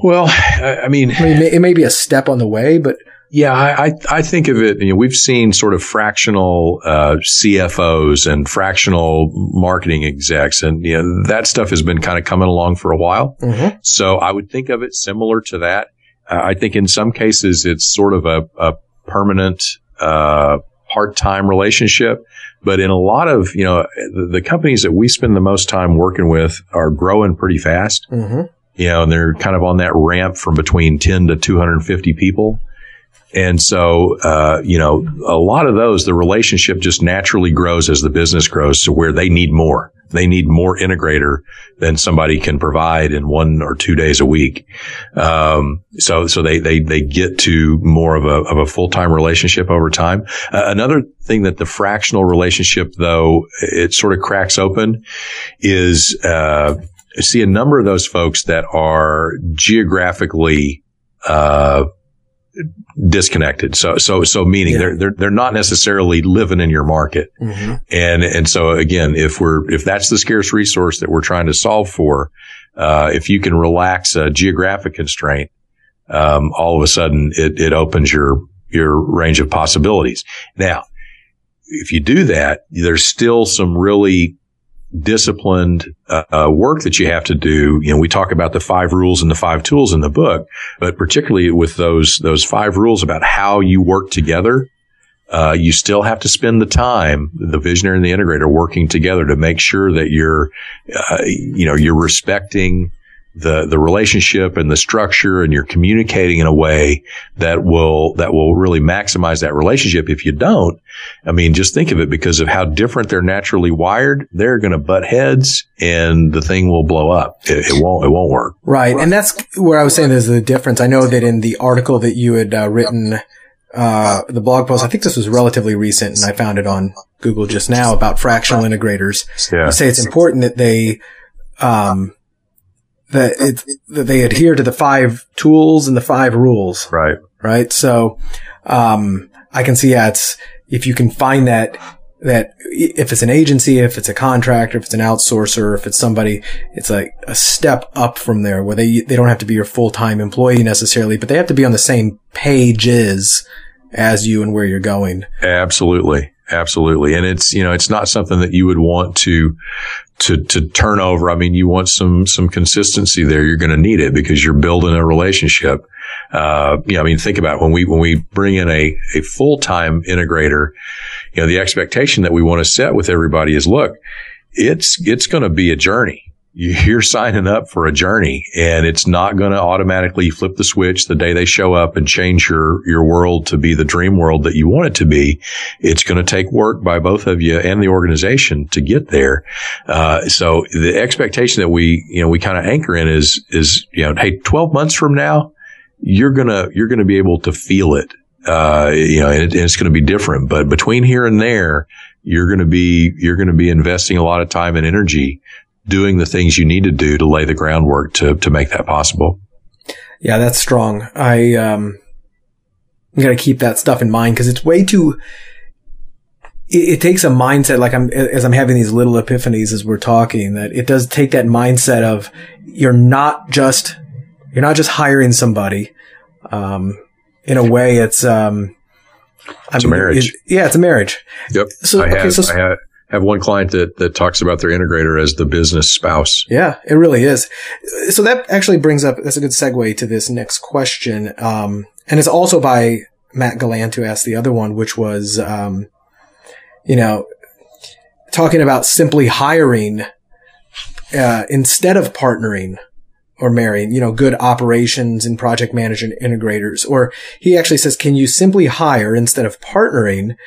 Well, I I mean, I mean, it may, it may be a step on the way, but Yeah, I, I, I think of it. You know, we've seen sort of fractional uh, CFOs and fractional marketing execs, and you know that stuff has been kind of coming along for a while. So I would think of it similar to that. Uh, I think in some cases it's sort of a, a permanent uh, part-time relationship, but in a lot of you know the, the companies that we spend the most time working with are growing pretty fast mm-hmm. you know, and they're kind of on that ramp from between 10 to 250 people. And so, uh, you know, a lot of those, the relationship just naturally grows as the business grows to where they need more. They need more integrator than somebody can provide in one or two days a week. Um, so, so they, they, they get to more of a, of a full-time relationship over time. Uh, another thing that the fractional relationship, though, it sort of cracks open is, uh, see a number of those folks that are geographically, uh, disconnected. So, so, so meaning Yeah. they're, they're, they're not necessarily living in your market. Mm-hmm. And, and so again, if we're, if that's the scarce resource that we're trying to solve for, uh, if you can relax a geographic constraint, um, all of a sudden it, it opens your, your range of possibilities. Now, if you do that, there's still some really disciplined uh, work that you have to do. You know, we talk about the five rules and the five tools in the book, but particularly with those those five rules about how you work together, uh, you still have to spend the time, the visionary and the integrator, working together to make sure that you're, uh, you know, you're respecting the the relationship and the structure, and you're communicating in a way that will that will really maximize that relationship. If you don't, I mean, just think of it because of how different they're naturally wired. They're going to butt heads, and the thing will blow up. It, it won't. It won't work. Right. And that's where I was saying there's a difference. I know that in the article that you had uh, written, uh, the blog post, I think this was relatively recent and I found it on Google just now about fractional integrators. Yeah. You say it's important that they, um, that it, that they adhere to the five tools and the five rules, Right. right? So, um, I can see, yeah, it's, if you can find that, that if it's an agency, if it's a contractor, if it's an outsourcer, if it's somebody, it's like a step up from there where they, they don't have to be your full-time employee necessarily, but they have to be on the same pages as you and where you're going. Absolutely. Absolutely. And it's, you know, it's not something that you would want to, to, to turn over. I mean, you want some, some consistency there. You're going to need it because you're building a relationship. Uh, you know, I mean, think about when we, when we bring in a, a full-time integrator, you know, the expectation that we want to set with everybody is, look, it's, it's going to be a journey. You're signing up for a journey and it's not going to automatically flip the switch the day they show up and change your, your world to be the dream world that you want it to be. It's going to take work by both of you and the organization to get there. Uh, so the expectation that we, you know, we kind of anchor in is, is, you know, hey, 12 months from now, you're going to, you're going to be able to feel it. Uh, you know, and, it, and it's going to be different, but between here and there, you're going to be, you're going to be investing a lot of time and energy doing the things you need to do to lay the groundwork to, to make that possible. Yeah, that's strong. I, um, you gotta keep that stuff in mind because it's way too, it, it takes a mindset, like I'm, as I'm having these little epiphanies as we're talking, that it does take that mindset of you're not just, you're not just hiring somebody, Um, in a way, it's um, I it's mean, a marriage. It, yeah, it's a marriage. Yep. So I have, so, I have, have one client that, that talks about their integrator as the business spouse. Yeah, it really is. So that actually brings up, that's a good segue to this next question. Um, and it's also by Matt Gallant who asked the other one, which was, um, you know, talking about simply hiring, uh, instead of partnering or marrying, you know, good operations and project management integrators. Or he actually says, can you simply hire instead of partnering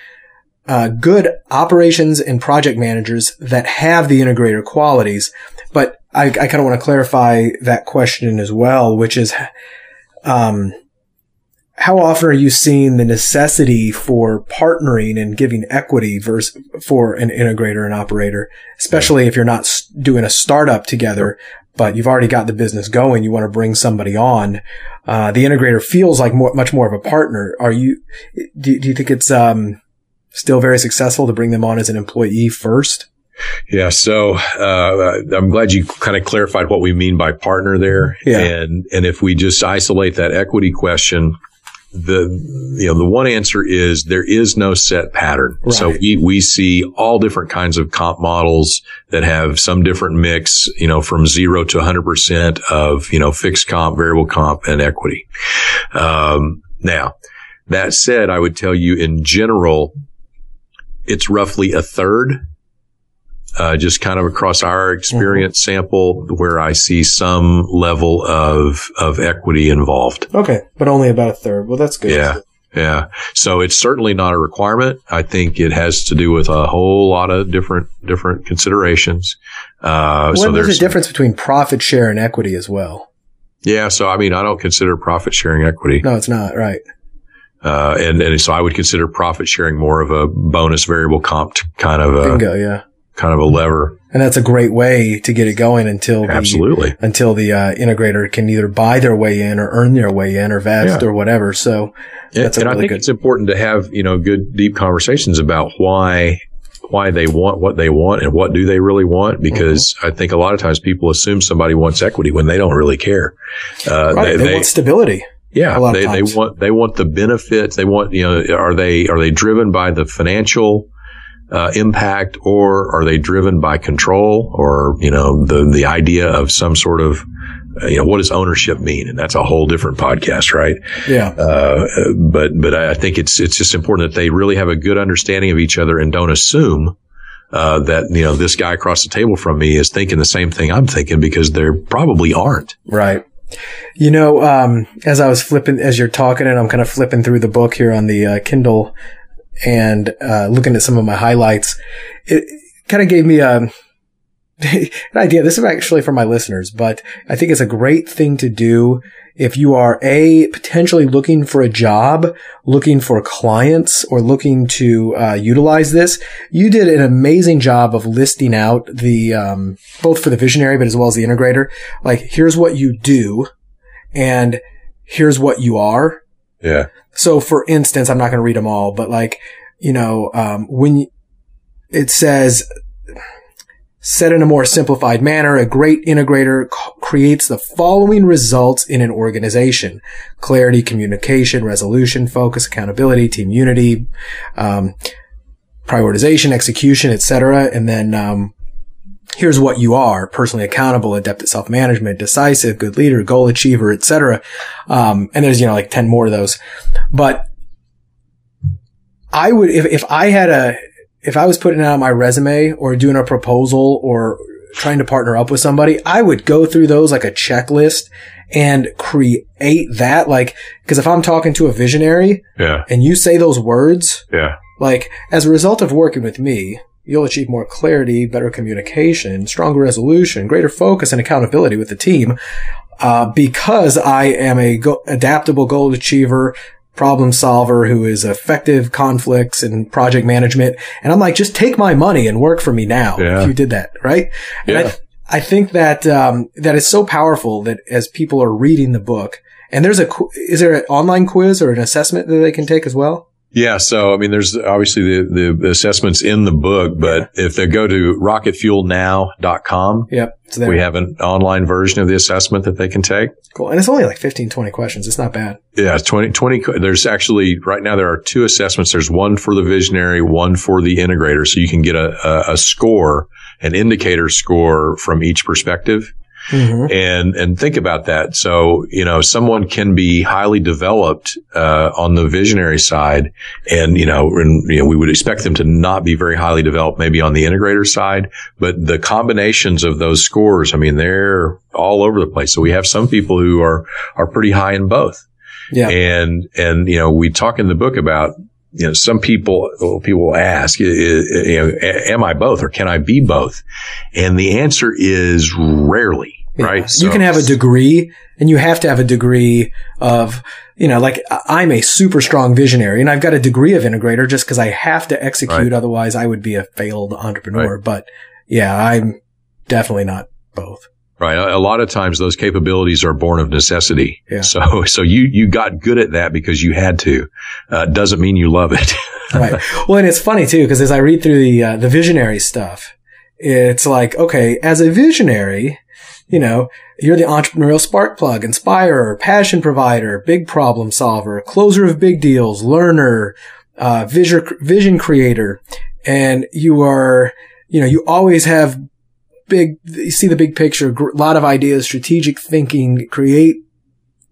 uh, good operations and project managers that have the integrator qualities. But I, I kind of want to clarify that question as well, which is, um, how often are you seeing the necessity for partnering and giving equity versus for an integrator and operator, especially if you're not doing a startup together, but you've already got the business going. You want to bring somebody on. Uh, the integrator feels like more, much more of a partner. Are you, do, do you think it's, um, still very successful to bring them on as an employee first? Yeah. So, uh, I'm glad you kind of clarified what we mean by partner there. Yeah. And, and if we just isolate that equity question, the, you know, the one answer is there is no set pattern. Right. So we, we see all different kinds of comp models that have some different mix, you know, from zero to 100% of, you know, fixed comp, variable comp and equity. Um, now that said, I would tell you in general, it's roughly a third. Uh, just kind of across our experience mm-hmm. sample where I see some level of, of equity involved. Okay. But only about a third. Well, that's good. Yeah. Yeah. So it's certainly not a requirement. I think it has to do with a whole lot of different, different considerations. Uh, so there's a difference between profit share and equity as well. Yeah. So, I mean, I don't consider profit sharing equity. No, it's not. Right. Uh, and, and so I would consider profit sharing more of a bonus variable comp kind of a, Bingo, yeah. kind of a lever. And that's a great way to get it going until the, absolutely until the uh, integrator can either buy their way in or earn their way in or vest yeah. or whatever. So that's and, and really I think good. it's important to have you know good deep conversations about why why they want what they want and what do they really want because mm-hmm. I think a lot of times people assume somebody wants equity when they don't really care. Uh, right. they, they, they want stability. Yeah, they, they want they want the benefits. They want you know are they are they driven by the financial uh, impact or are they driven by control or you know the the idea of some sort of you know what does ownership mean? And that's a whole different podcast right? Yeah. Uh, but but I think it's it's just important that they really have a good understanding of each other and don't assume uh, that you know this guy across the table from me is thinking the same thing I'm thinking because they probably aren't. Right you know, um, as I was flipping, as you're talking and I'm kind of flipping through the book here on the uh, Kindle and uh, looking at some of my highlights, it kind of gave me a, um, an idea. This is actually for my listeners, but I think it's a great thing to do if you are a potentially looking for a job, looking for clients, or looking to uh, utilize this. You did an amazing job of listing out the um, both for the visionary, but as well as the integrator. Like, here's what you do, and here's what you are. Yeah. So, for instance, I'm not going to read them all, but like, you know, um, when it says Said in a more simplified manner, a great integrator creates the following results in an organization. Clarity, communication, resolution, focus, accountability, team unity, um, prioritization, execution, etc. And then, um, here's what you are personally accountable adept at self-management decisive good leader goal achiever etc um, and there's you know like 10 more of those but i would if, if i had a if I was putting out my resume or doing a proposal or trying to partner up with somebody, I would go through those like a checklist and create that. Like, cause if I'm talking to a visionary yeah. and you say those words, yeah. like as a result of working with me, you'll achieve more clarity, better communication, stronger resolution, greater focus and accountability with the team. Uh, because I am a go- adaptable goal achiever, problem solver who is effective conflicts and project management. And I'm like, just take my money and work for me now. Yeah. If you did that, right? Yeah. I, th- I, think that, um, that is so powerful that as people are reading the book and there's a, is there an online quiz or an assessment that they can take as well? Yeah. So, I mean, there's obviously the, the assessments in the book, but yeah. if they go to rocketfuelnow.com, yep, we have an online version of the assessment that they can take. Cool. And it's only like 15, 20 questions. It's not bad. Yeah. 20, 20, there's actually right now there are two assessments. There's one for the visionary, one for the integrator. So you can get a, a, a score, an indicator score from each perspective. Mm-hmm. And, and think about that. So, you know, someone can be highly developed, uh, on the visionary side. And, you know, and, you know, we would expect them to not be very highly developed, maybe on the integrator side, but the combinations of those scores, I mean, they're all over the place. So we have some people who are, are pretty high in both. Yeah. And, and, you know, we talk in the book about, you know, some people, people ask, you know, am I both or can I be both? And the answer is rarely right? So, you can have a degree and you have to have a degree of, you know, like I'm a super strong visionary and I've got a degree of integrator just because I have to execute. Right. Otherwise I would be a failed entrepreneur. Right. But yeah, I'm definitely not both. Right. A lot of times those capabilities are born of necessity. Yeah. So, so you, you got good at that because you had to. Uh, doesn't mean you love it. right. Well, and it's funny too, because as I read through the, uh, the visionary stuff, it's like, okay, as a visionary, you know, you're the entrepreneurial spark plug, inspirer, passion provider, big problem solver, closer of big deals, learner, uh, vision, vision creator. And you are, you know, you always have big, you see the big picture, a lot of ideas, strategic thinking, create,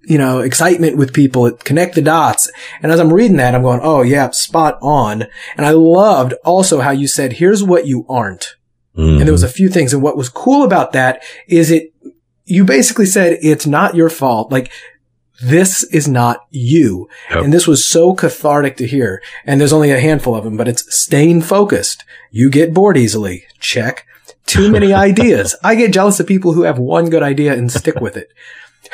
you know, excitement with people, connect the dots. And as I'm reading that, I'm going, oh yeah, spot on. And I loved also how you said, here's what you aren't. Mm-hmm. And there was a few things. And what was cool about that is it, you basically said it's not your fault. Like, this is not you. Yep. And this was so cathartic to hear. And there's only a handful of them, but it's staying focused. You get bored easily. Check. Too many ideas. I get jealous of people who have one good idea and stick with it.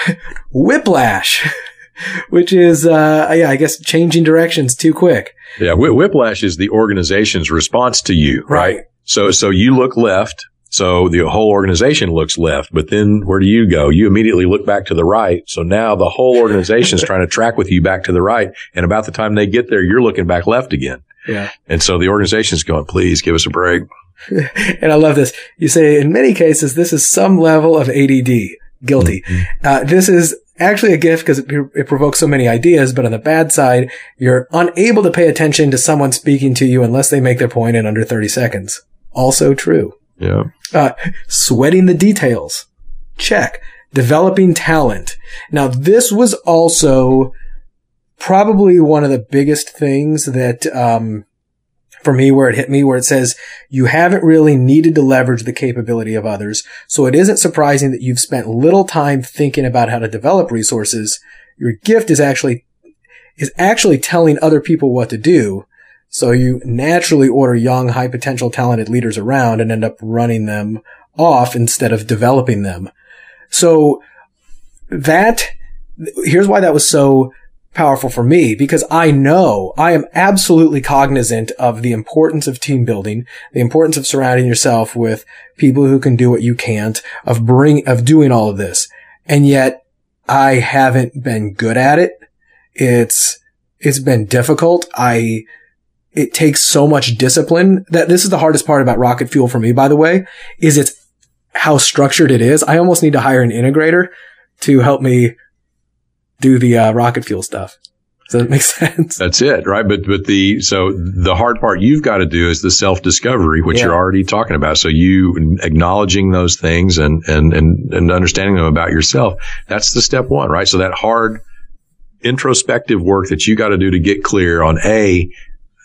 Whiplash, which is, uh, yeah, I guess changing directions too quick. Yeah. Whiplash is the organization's response to you, right? right? So, so you look left. So the whole organization looks left, but then where do you go? You immediately look back to the right. So now the whole organization is trying to track with you back to the right. And about the time they get there, you're looking back left again. Yeah. And so the organization is going, please give us a break. and I love this. You say in many cases, this is some level of ADD. Guilty. Mm-hmm. Uh, this is actually a gift because it, it, provokes so many ideas, but on the bad side, you're unable to pay attention to someone speaking to you unless they make their point in under 30 seconds also true. Yeah. Uh, sweating the details. Check. Developing talent. Now, this was also probably one of the biggest things that, um, for me, where it hit me, where it says you haven't really needed to leverage the capability of others. So it isn't surprising that you've spent little time thinking about how to develop resources. Your gift is actually, is actually telling other people what to do so you naturally order young, high potential, talented leaders around and end up running them off instead of developing them. So that, here's why that was so powerful for me because I know I am absolutely cognizant of the importance of team building, the importance of surrounding yourself with people who can do what you can't, of bring, of doing all of this. And yet I haven't been good at it. It's, it's been difficult. I, it takes so much discipline that this is the hardest part about rocket fuel for me, by the way, is it's how structured it is. I almost need to hire an integrator to help me do the uh, rocket fuel stuff. Does that make sense? That's it, right? But but the so the hard part you've got to do is the self discovery, which yeah. you're already talking about. So you acknowledging those things and and and and understanding them about yourself. That's the step one, right? So that hard introspective work that you got to do to get clear on a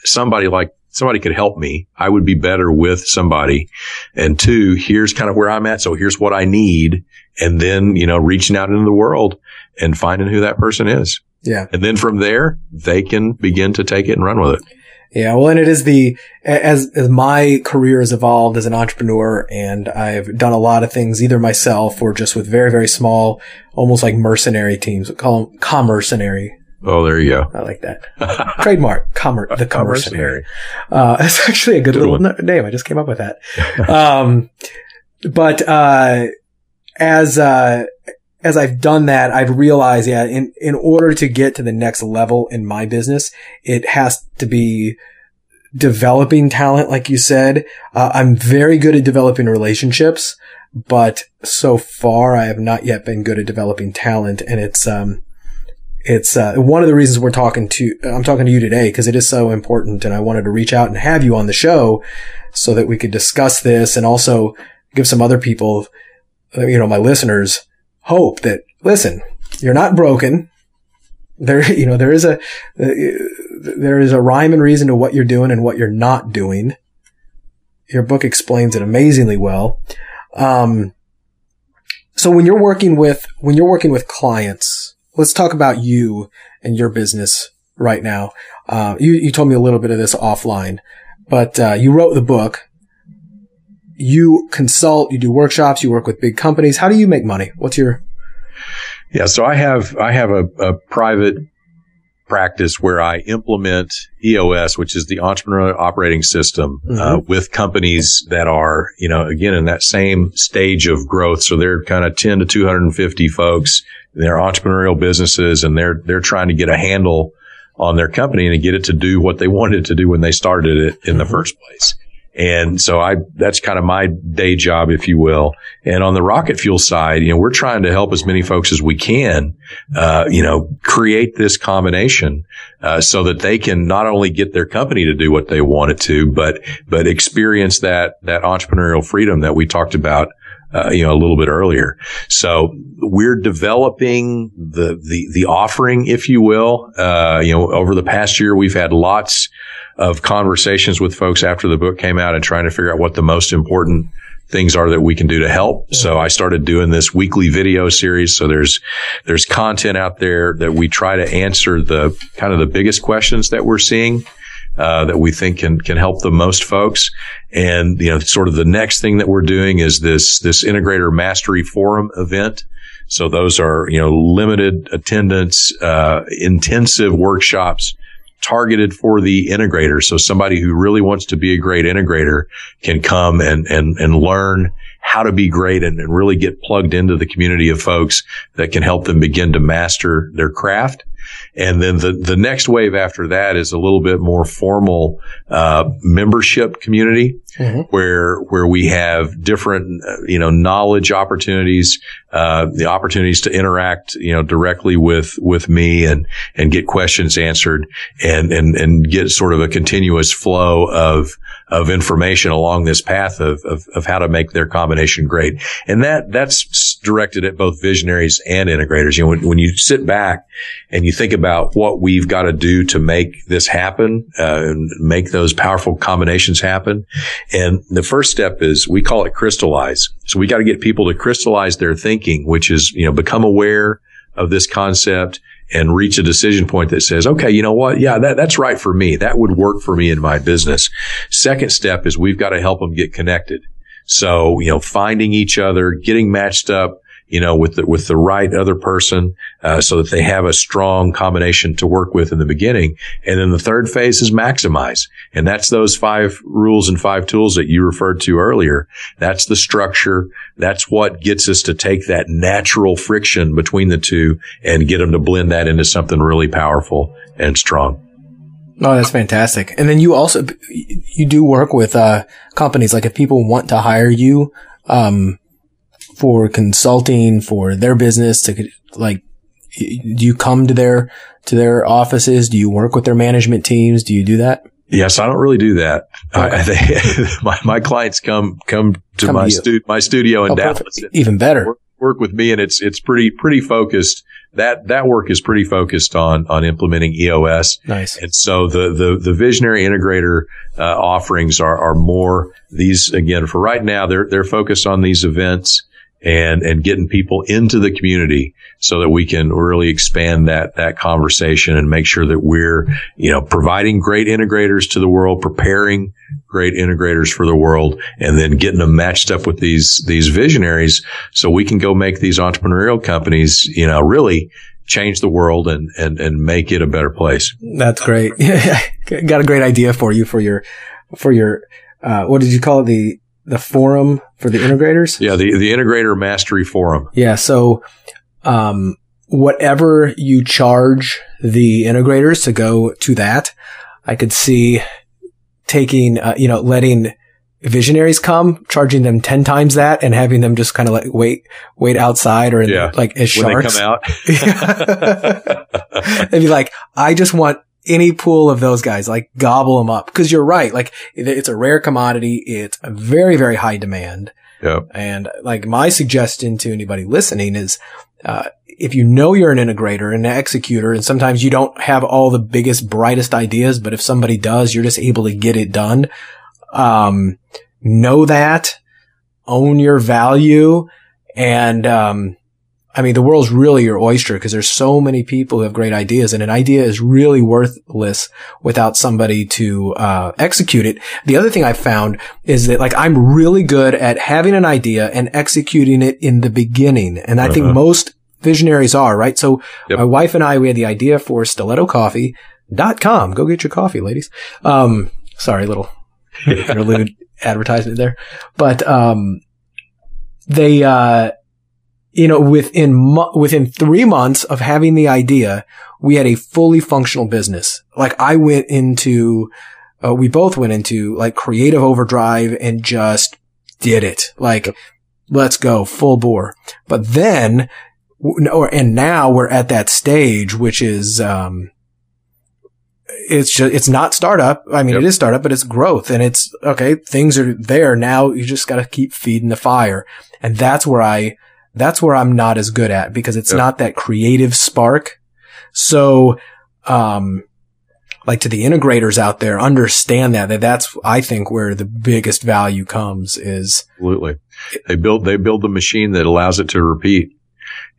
somebody like somebody could help me. I would be better with somebody. And two, here's kind of where I'm at. So here's what I need. And then, you know, reaching out into the world and finding who that person is. Yeah. And then from there, they can begin to take it and run with it. Yeah, well, and it is the as as my career has evolved as an entrepreneur, and I've done a lot of things either myself or just with very very small, almost like mercenary teams. We call them commercenary Oh, there you go. I like that. Trademark, Commer- the Commercenary. Uh, it's actually a good, good little one. name. I just came up with that. um, but, uh, as, uh, as I've done that, I've realized, yeah, in, in order to get to the next level in my business, it has to be developing talent, like you said. Uh, I'm very good at developing relationships, but so far I have not yet been good at developing talent. And it's, um, it's uh, one of the reasons we're talking to I'm talking to you today because it is so important, and I wanted to reach out and have you on the show so that we could discuss this and also give some other people, you know, my listeners, hope that listen, you're not broken. There, you know, there is a uh, there is a rhyme and reason to what you're doing and what you're not doing. Your book explains it amazingly well. Um, so when you're working with when you're working with clients let's talk about you and your business right now. Uh, you, you told me a little bit of this offline, but uh, you wrote the book. You consult, you do workshops, you work with big companies. How do you make money? What's your yeah, so I have I have a, a private practice where I implement EOS, which is the entrepreneurial operating system, uh, mm-hmm. uh, with companies that are, you know, again, in that same stage of growth. So they're kind of 10 to 250 folks. They're entrepreneurial businesses and they're, they're trying to get a handle on their company and get it to do what they wanted to do when they started it in mm-hmm. the first place. And so I, that's kind of my day job, if you will. And on the rocket fuel side, you know, we're trying to help as many folks as we can, uh, you know, create this combination, uh, so that they can not only get their company to do what they want it to, but, but experience that, that entrepreneurial freedom that we talked about uh, you know, a little bit earlier. So we're developing the, the, the offering, if you will. Uh, you know, over the past year, we've had lots of conversations with folks after the book came out and trying to figure out what the most important things are that we can do to help. So I started doing this weekly video series. So there's, there's content out there that we try to answer the kind of the biggest questions that we're seeing. Uh, that we think can can help the most folks, and you know, sort of the next thing that we're doing is this this integrator mastery forum event. So those are you know limited attendance, uh, intensive workshops targeted for the integrator. So somebody who really wants to be a great integrator can come and, and, and learn how to be great and, and really get plugged into the community of folks that can help them begin to master their craft. And then the, the next wave after that is a little bit more formal, uh, membership community mm-hmm. where, where we have different, uh, you know, knowledge opportunities, uh, the opportunities to interact, you know, directly with, with me and, and get questions answered and, and, and get sort of a continuous flow of, of information along this path of, of, of how to make their combination great. And that, that's directed at both visionaries and integrators. You know, when, when you sit back and you think about what we've got to do to make this happen, uh, and make those powerful combinations happen. And the first step is we call it crystallize. So we got to get people to crystallize their thinking, which is, you know, become aware of this concept and reach a decision point that says, okay, you know what? Yeah, that, that's right for me. That would work for me in my business. Second step is we've got to help them get connected. So, you know, finding each other, getting matched up, you know, with the, with the right other person, uh, so that they have a strong combination to work with in the beginning. And then the third phase is maximize. And that's those five rules and five tools that you referred to earlier. That's the structure. That's what gets us to take that natural friction between the two and get them to blend that into something really powerful and strong. Oh, that's fantastic. And then you also, you do work with, uh, companies. Like if people want to hire you, um, for consulting for their business to like, do you come to their, to their offices? Do you work with their management teams? Do you do that? Yes, I don't really do that. Okay. I, they, my, my clients come, come to come my stu- my studio in oh, Dallas. Even better. Work, work with me and it's, it's pretty, pretty focused that that work is pretty focused on on implementing EOS. Nice. And so the the the visionary integrator uh, offerings are are more these again for right now they're they're focused on these events and and getting people into the community so that we can really expand that that conversation and make sure that we're you know providing great integrators to the world preparing great integrators for the world and then getting them matched up with these these visionaries so we can go make these entrepreneurial companies you know really change the world and and and make it a better place. That's great. Got a great idea for you for your for your uh, what did you call it? The the forum for the integrators? Yeah, the, the integrator mastery forum. Yeah. So um, whatever you charge the integrators to go to that, I could see taking, uh, you know, letting visionaries come, charging them 10 times that and having them just kind of like wait, wait outside or in Yeah. like as when sharks. they come out. They'd be like, I just want any pool of those guys, like gobble them up. Cause you're right. Like it's a rare commodity. It's a very, very high demand. Yep. And like my suggestion to anybody listening is, uh, if you know you're an integrator and an executor, and sometimes you don't have all the biggest, brightest ideas, but if somebody does, you're just able to get it done. Um, know that, own your value, and um, I mean, the world's really your oyster because there's so many people who have great ideas, and an idea is really worthless without somebody to uh, execute it. The other thing I found is that like I'm really good at having an idea and executing it in the beginning, and I think Uh-huh. most visionaries are right. So Yep. my wife and I we had the idea for stilettocoffee.com. Go get your coffee, ladies. Um, sorry, little interlude advertisement there, but um, they uh you know, within mo- within three months of having the idea, we had a fully functional business. Like I went into, uh, we both went into like creative overdrive and just did it. Like, let's go full bore. But then, or and now we're at that stage, which is, um, it's just, it's not startup. I mean, Yep. it is startup, but it's growth and it's okay. Things are there now. You just got to keep feeding the fire. And that's where I, that's where I'm not as good at because it's not that creative spark. So, um, like to the integrators out there, understand that, that that's, I think where the biggest value comes is, Absolutely. They build they build the machine that allows it to repeat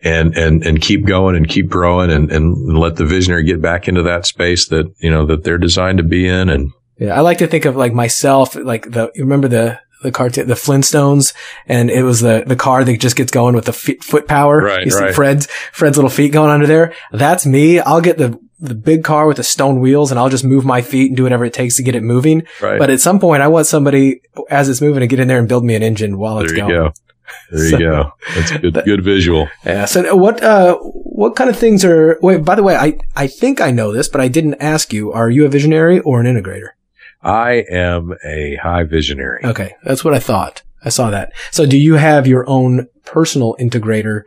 and and and keep going and keep growing and and let the visionary get back into that space that you know that they're designed to be in and yeah, I like to think of like myself, like the, remember the, the cartoon, the Flintstones, and it was the, the car that just gets going with the feet, foot power. Right, You see right. Fred's, Fred's little feet going under there. That's me. I'll get the, the big car with the stone wheels and I'll just move my feet and do whatever it takes to get it moving. right But at some point, I want somebody as it's moving to get in there and build me an engine while it's there you going. go there So- you go that's a good good visual Yeah. So what, uh, what kind of things are, wait, by the way, I, I think I know this, but I didn't ask you. Are you a visionary or an integrator? I am a high visionary Okay. That's what I thought. I saw that. So do you have your own personal integrator,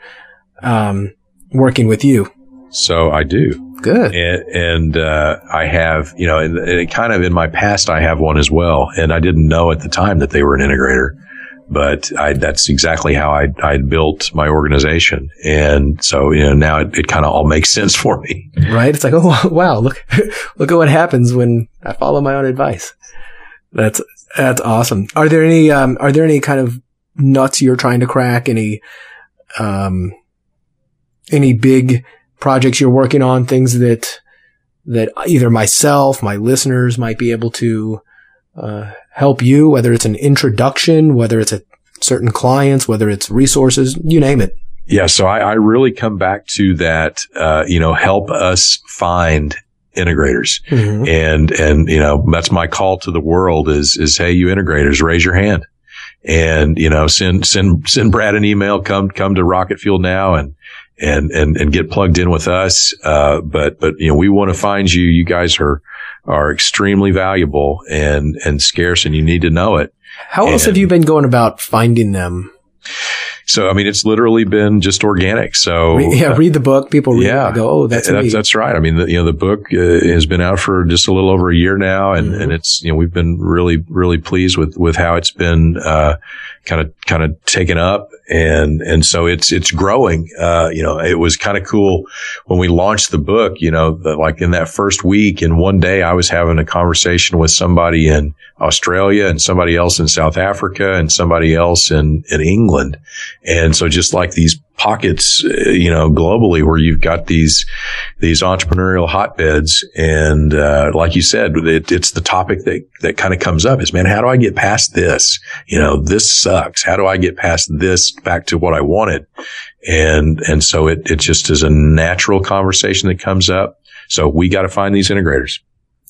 um, working with you? so I do Good. and, and uh, I have, you know, and, and kind of in my past, I have one as well, and I didn't know at the time that they were an integrator, but I, that's exactly how I I built my organization, and so you know now it, it kind of all makes sense for me. Right? It's like, oh, wow, look, look at what happens when I follow my own advice. That's, that's awesome. Are there any, um, are there any kind of nuts you're trying to crack? Any, um, any big projects you're working on, things that, that either myself, my listeners might be able to, uh, help you, whether it's an introduction, whether it's a certain clients, whether it's resources, you name it. Yeah, so I, I really come back to that. Uh, you know, help us find integrators. Mhm. and and you know that's my call to the world is is hey you integrators raise your hand and you know send send send Brad an email come come to Rocket Fuel now and and and and get plugged in with us uh but but you know we want to find you you guys are are extremely valuable and and scarce and you need to know it How else have you been going about finding them? so I mean it's literally been just organic so yeah, read the book. People read yeah. it and go, oh, that's that's, that's right. I mean, the, you know, the book uh, has been out for just a little over a year now, and, Mhm. and it's you know we've been really really pleased with with how it's been uh, kind of kind of taken up, and and so it's it's growing. Uh, you know, it was kind of cool when we launched the book. You know, the, like in that first week, and one day I was having a conversation with somebody in Australia, and somebody else in South Africa, and somebody else in in England, and so just like these pockets, uh, you know, globally where you've got these, these entrepreneurial hotbeds. And, uh, like you said, it, it's the topic that, that kind of comes up is, man, how do I get past this? You know, this sucks. How do I get past this back to what I wanted? And, and so it, it just is a natural conversation that comes up. So we got to find these integrators.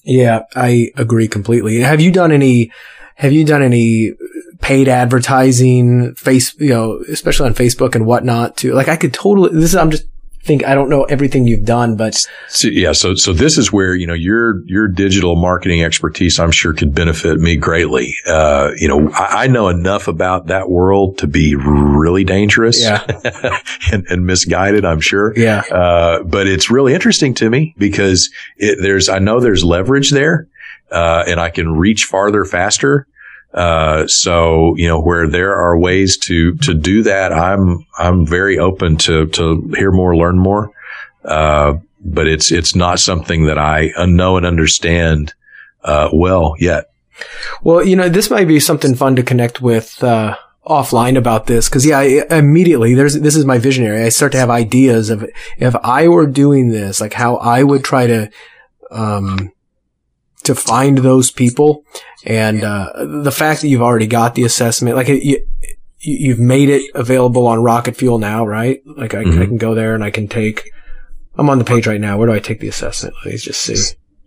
Yeah, I agree completely. Have you done any, have you done any paid advertising, face, you know, especially on Facebook and whatnot too. Like I could totally, this is, I'm just think I don't know everything you've done, but so, yeah. So, so this is where, you know, your, your digital marketing expertise, I'm sure could benefit me greatly. Uh, you know, I, I, know enough about that world to be really dangerous yeah. and, and, misguided, I'm sure. Yeah. Uh, but it's really interesting to me because it, there's, I know there's leverage there. Uh, and I can reach farther faster. Uh, so, you know, where there are ways to, to do that, I'm, I'm very open to, to hear more, learn more. Uh, but it's, it's not something that I know and understand, uh, well yet. Well, you know, this might be something fun to connect with, uh, offline about this because yeah I, immediately there's this is my visionary i start to have ideas of if i were doing this like how i would try to um to find those people. And, uh, the fact that you've already got the assessment, like you, you've made it available on Rocket Fuel now, right? Like I, mm-hmm. I, can go there and I can take, I'm on the page right now. Where do I take the assessment? Let me just see.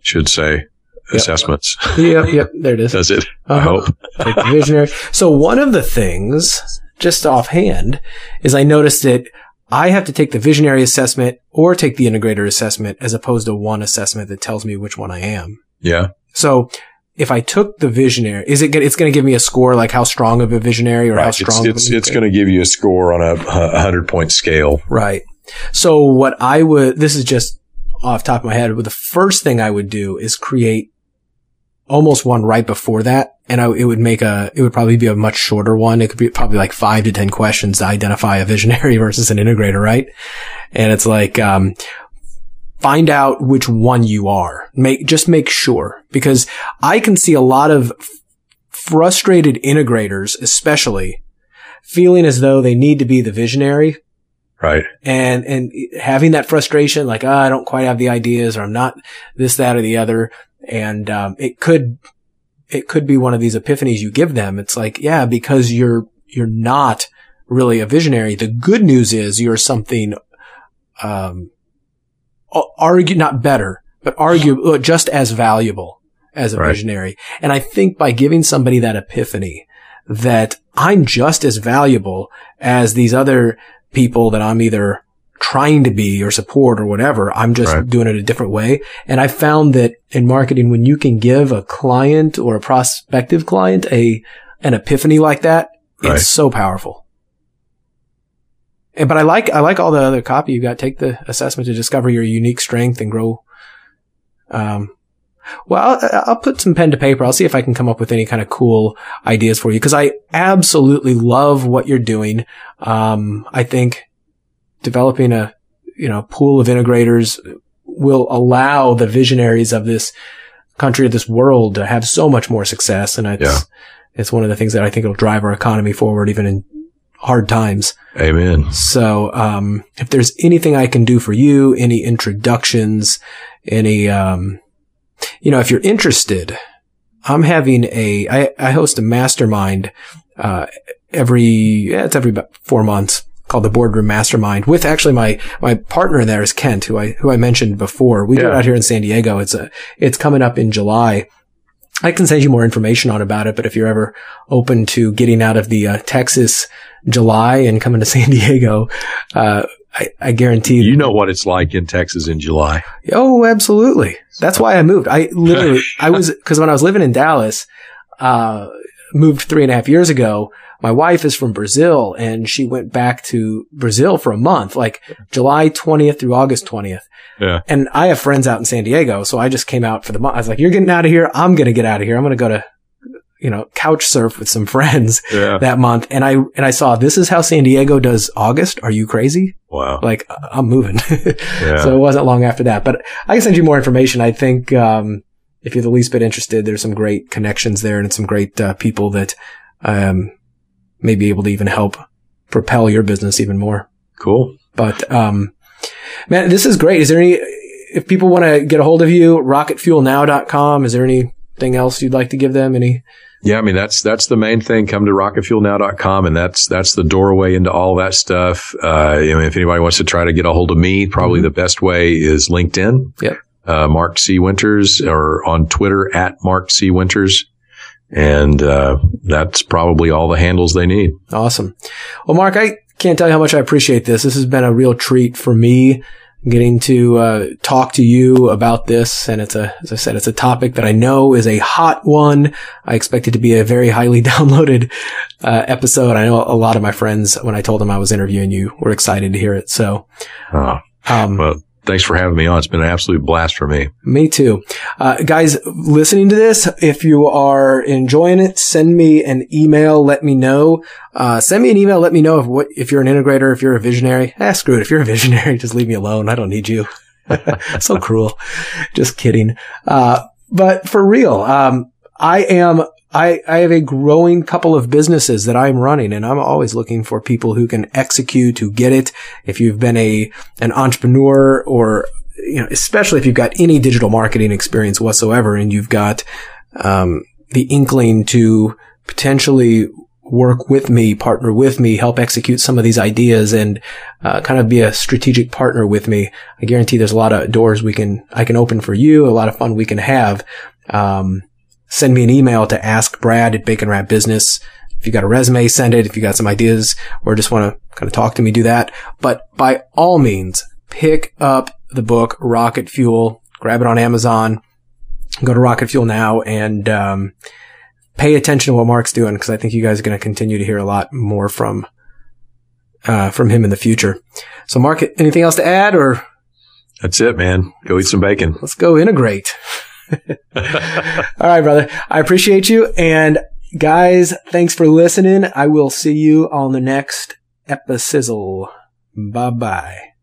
Should say assessments. Yep. Yep. There it is. Does it? Uh-huh. I hope. take the visionary. So one of the things, just offhand, is I noticed that I have to take the visionary assessment or take the integrator assessment as opposed to one assessment that tells me which one I am. Yeah. So if I took the visionary, is it, it's going to give me a score like how strong of a visionary or right. how strong? It's, it's, it's going to give you a score on a, a hundred point scale. Right. So what I would, this is just off top of my head, but the first thing I would do is create almost one right before that. And I, it would make a, it would probably be a much shorter one. It could be probably like five to 10 questions to identify a visionary versus an integrator, right? And it's like, um, find out which one you are. Make, just make sure because I can see a lot of frustrated integrators, especially feeling as though they need to be the visionary. Right. And, and having that frustration, like, oh, I don't quite have the ideas or I'm not this, that, or the other. And, um, it could, it could be one of these epiphanies you give them. It's like, yeah, because you're, you're not really a visionary. The good news is you're something, um, argue, not better, but argue just as valuable as a right. visionary. And I think by giving somebody that epiphany that I'm just as valuable as these other people that I'm either trying to be or support or whatever. I'm just right. doing it a different way. And I found that in marketing, when you can give a client or a prospective client a, an epiphany like that, right. it's so powerful but I like, I like all the other copy you got. Take the assessment to discover your unique strength and grow. Um, well, I'll, I'll, put some pen to paper. I'll see if I can come up with any kind of cool ideas for you because I absolutely love what you're doing. Um, I think developing a, you know, pool of integrators will allow the visionaries of this country, of this world to have so much more success. And it's, yeah. it's one of the things that I think will drive our economy forward even in hard times. Amen. So, um, if there's anything I can do for you, any introductions, any, um, you know, if you're interested, I'm having a, I, I host a mastermind, uh, every, yeah, it's every four months called the Boardroom Mastermind with actually my, my partner there is Kent, who I, who I mentioned before. We yeah. do it out here in San Diego. It's a, it's coming up in July. I can send you more information on about it, but if you're ever open to getting out of the uh, Texas July and coming to San Diego, uh, I, I, guarantee you know what it's like in Texas in July. Oh, absolutely. That's why I moved. I literally, I was, cause when I was living in Dallas, uh, moved three and a half years ago, my wife is from Brazil and she went back to Brazil for a month, like July 20th through August 20th. Yeah. And I have friends out in San Diego. So I just came out for the month. I was like, you're getting out of here. I'm going to get out of here. I'm going to go to, you know, couch surf with some friends yeah. that month. And I, and I saw this is how San Diego does August. Are you crazy? Wow. Like I'm moving. yeah. So it wasn't long after that, but I can send you more information. I think, um, if you're the least bit interested, there's some great connections there and some great uh, people that um, may be able to even help propel your business even more. Cool. But um, man, this is great. Is there any, if people want to get a hold of you, rocketfuelnow.com, is there anything else you'd like to give them? Any? Yeah, I mean that's that's the main thing. Come to rocketfuelnow.com, and that's that's the doorway into all that stuff. Uh, I mean, if anybody wants to try to get a hold of me, probably mm-hmm. the best way is LinkedIn. Yep. Uh, Mark C. Winters, or on Twitter at Mark C. Winters. And uh, that's probably all the handles they need. Awesome. Well, Mark, I can't tell you how much I appreciate this. This has been a real treat for me getting to uh, talk to you about this. And it's a, as I said, it's a topic that I know is a hot one. I expect it to be a very highly downloaded uh, episode. I know a lot of my friends, when I told them I was interviewing you, were excited to hear it. So, oh, um, well, thanks for having me on. It's been an absolute blast for me. Me too. Uh, guys, listening to this, if you are enjoying it, send me an email. Let me know. Uh, send me an email. Let me know if what, if you're an integrator, if you're a visionary. Ah, screw it. If you're a visionary, just leave me alone. I don't need you. so cruel. Just kidding. Uh, but for real, um, I am I, I have a growing couple of businesses that I'm running and I'm always looking for people who can execute, who get it. If you've been a, an entrepreneur or, you know, especially if you've got any digital marketing experience whatsoever and you've got, um, the inkling to potentially work with me, partner with me, help execute some of these ideas and uh, kind of be a strategic partner with me. I guarantee there's a lot of doors we can, I can open for you, a lot of fun we can have. Um, send me an email to ask Brad at Bacon Wrapped Business. If you got a resume, send it. If you got some ideas or just want to kind of talk to me, do that. But by all means, pick up the book Rocket Fuel, grab it on Amazon, go to Rocket Fuel now and, um, pay attention to what Mark's doing because I think you guys are going to continue to hear a lot more from, uh, from him in the future. So Mark, anything else to add or? That's it, man. Go eat some bacon. Let's go integrate. All right, brother. I appreciate you. And guys, thanks for listening. I will see you on the next episode. Bye bye.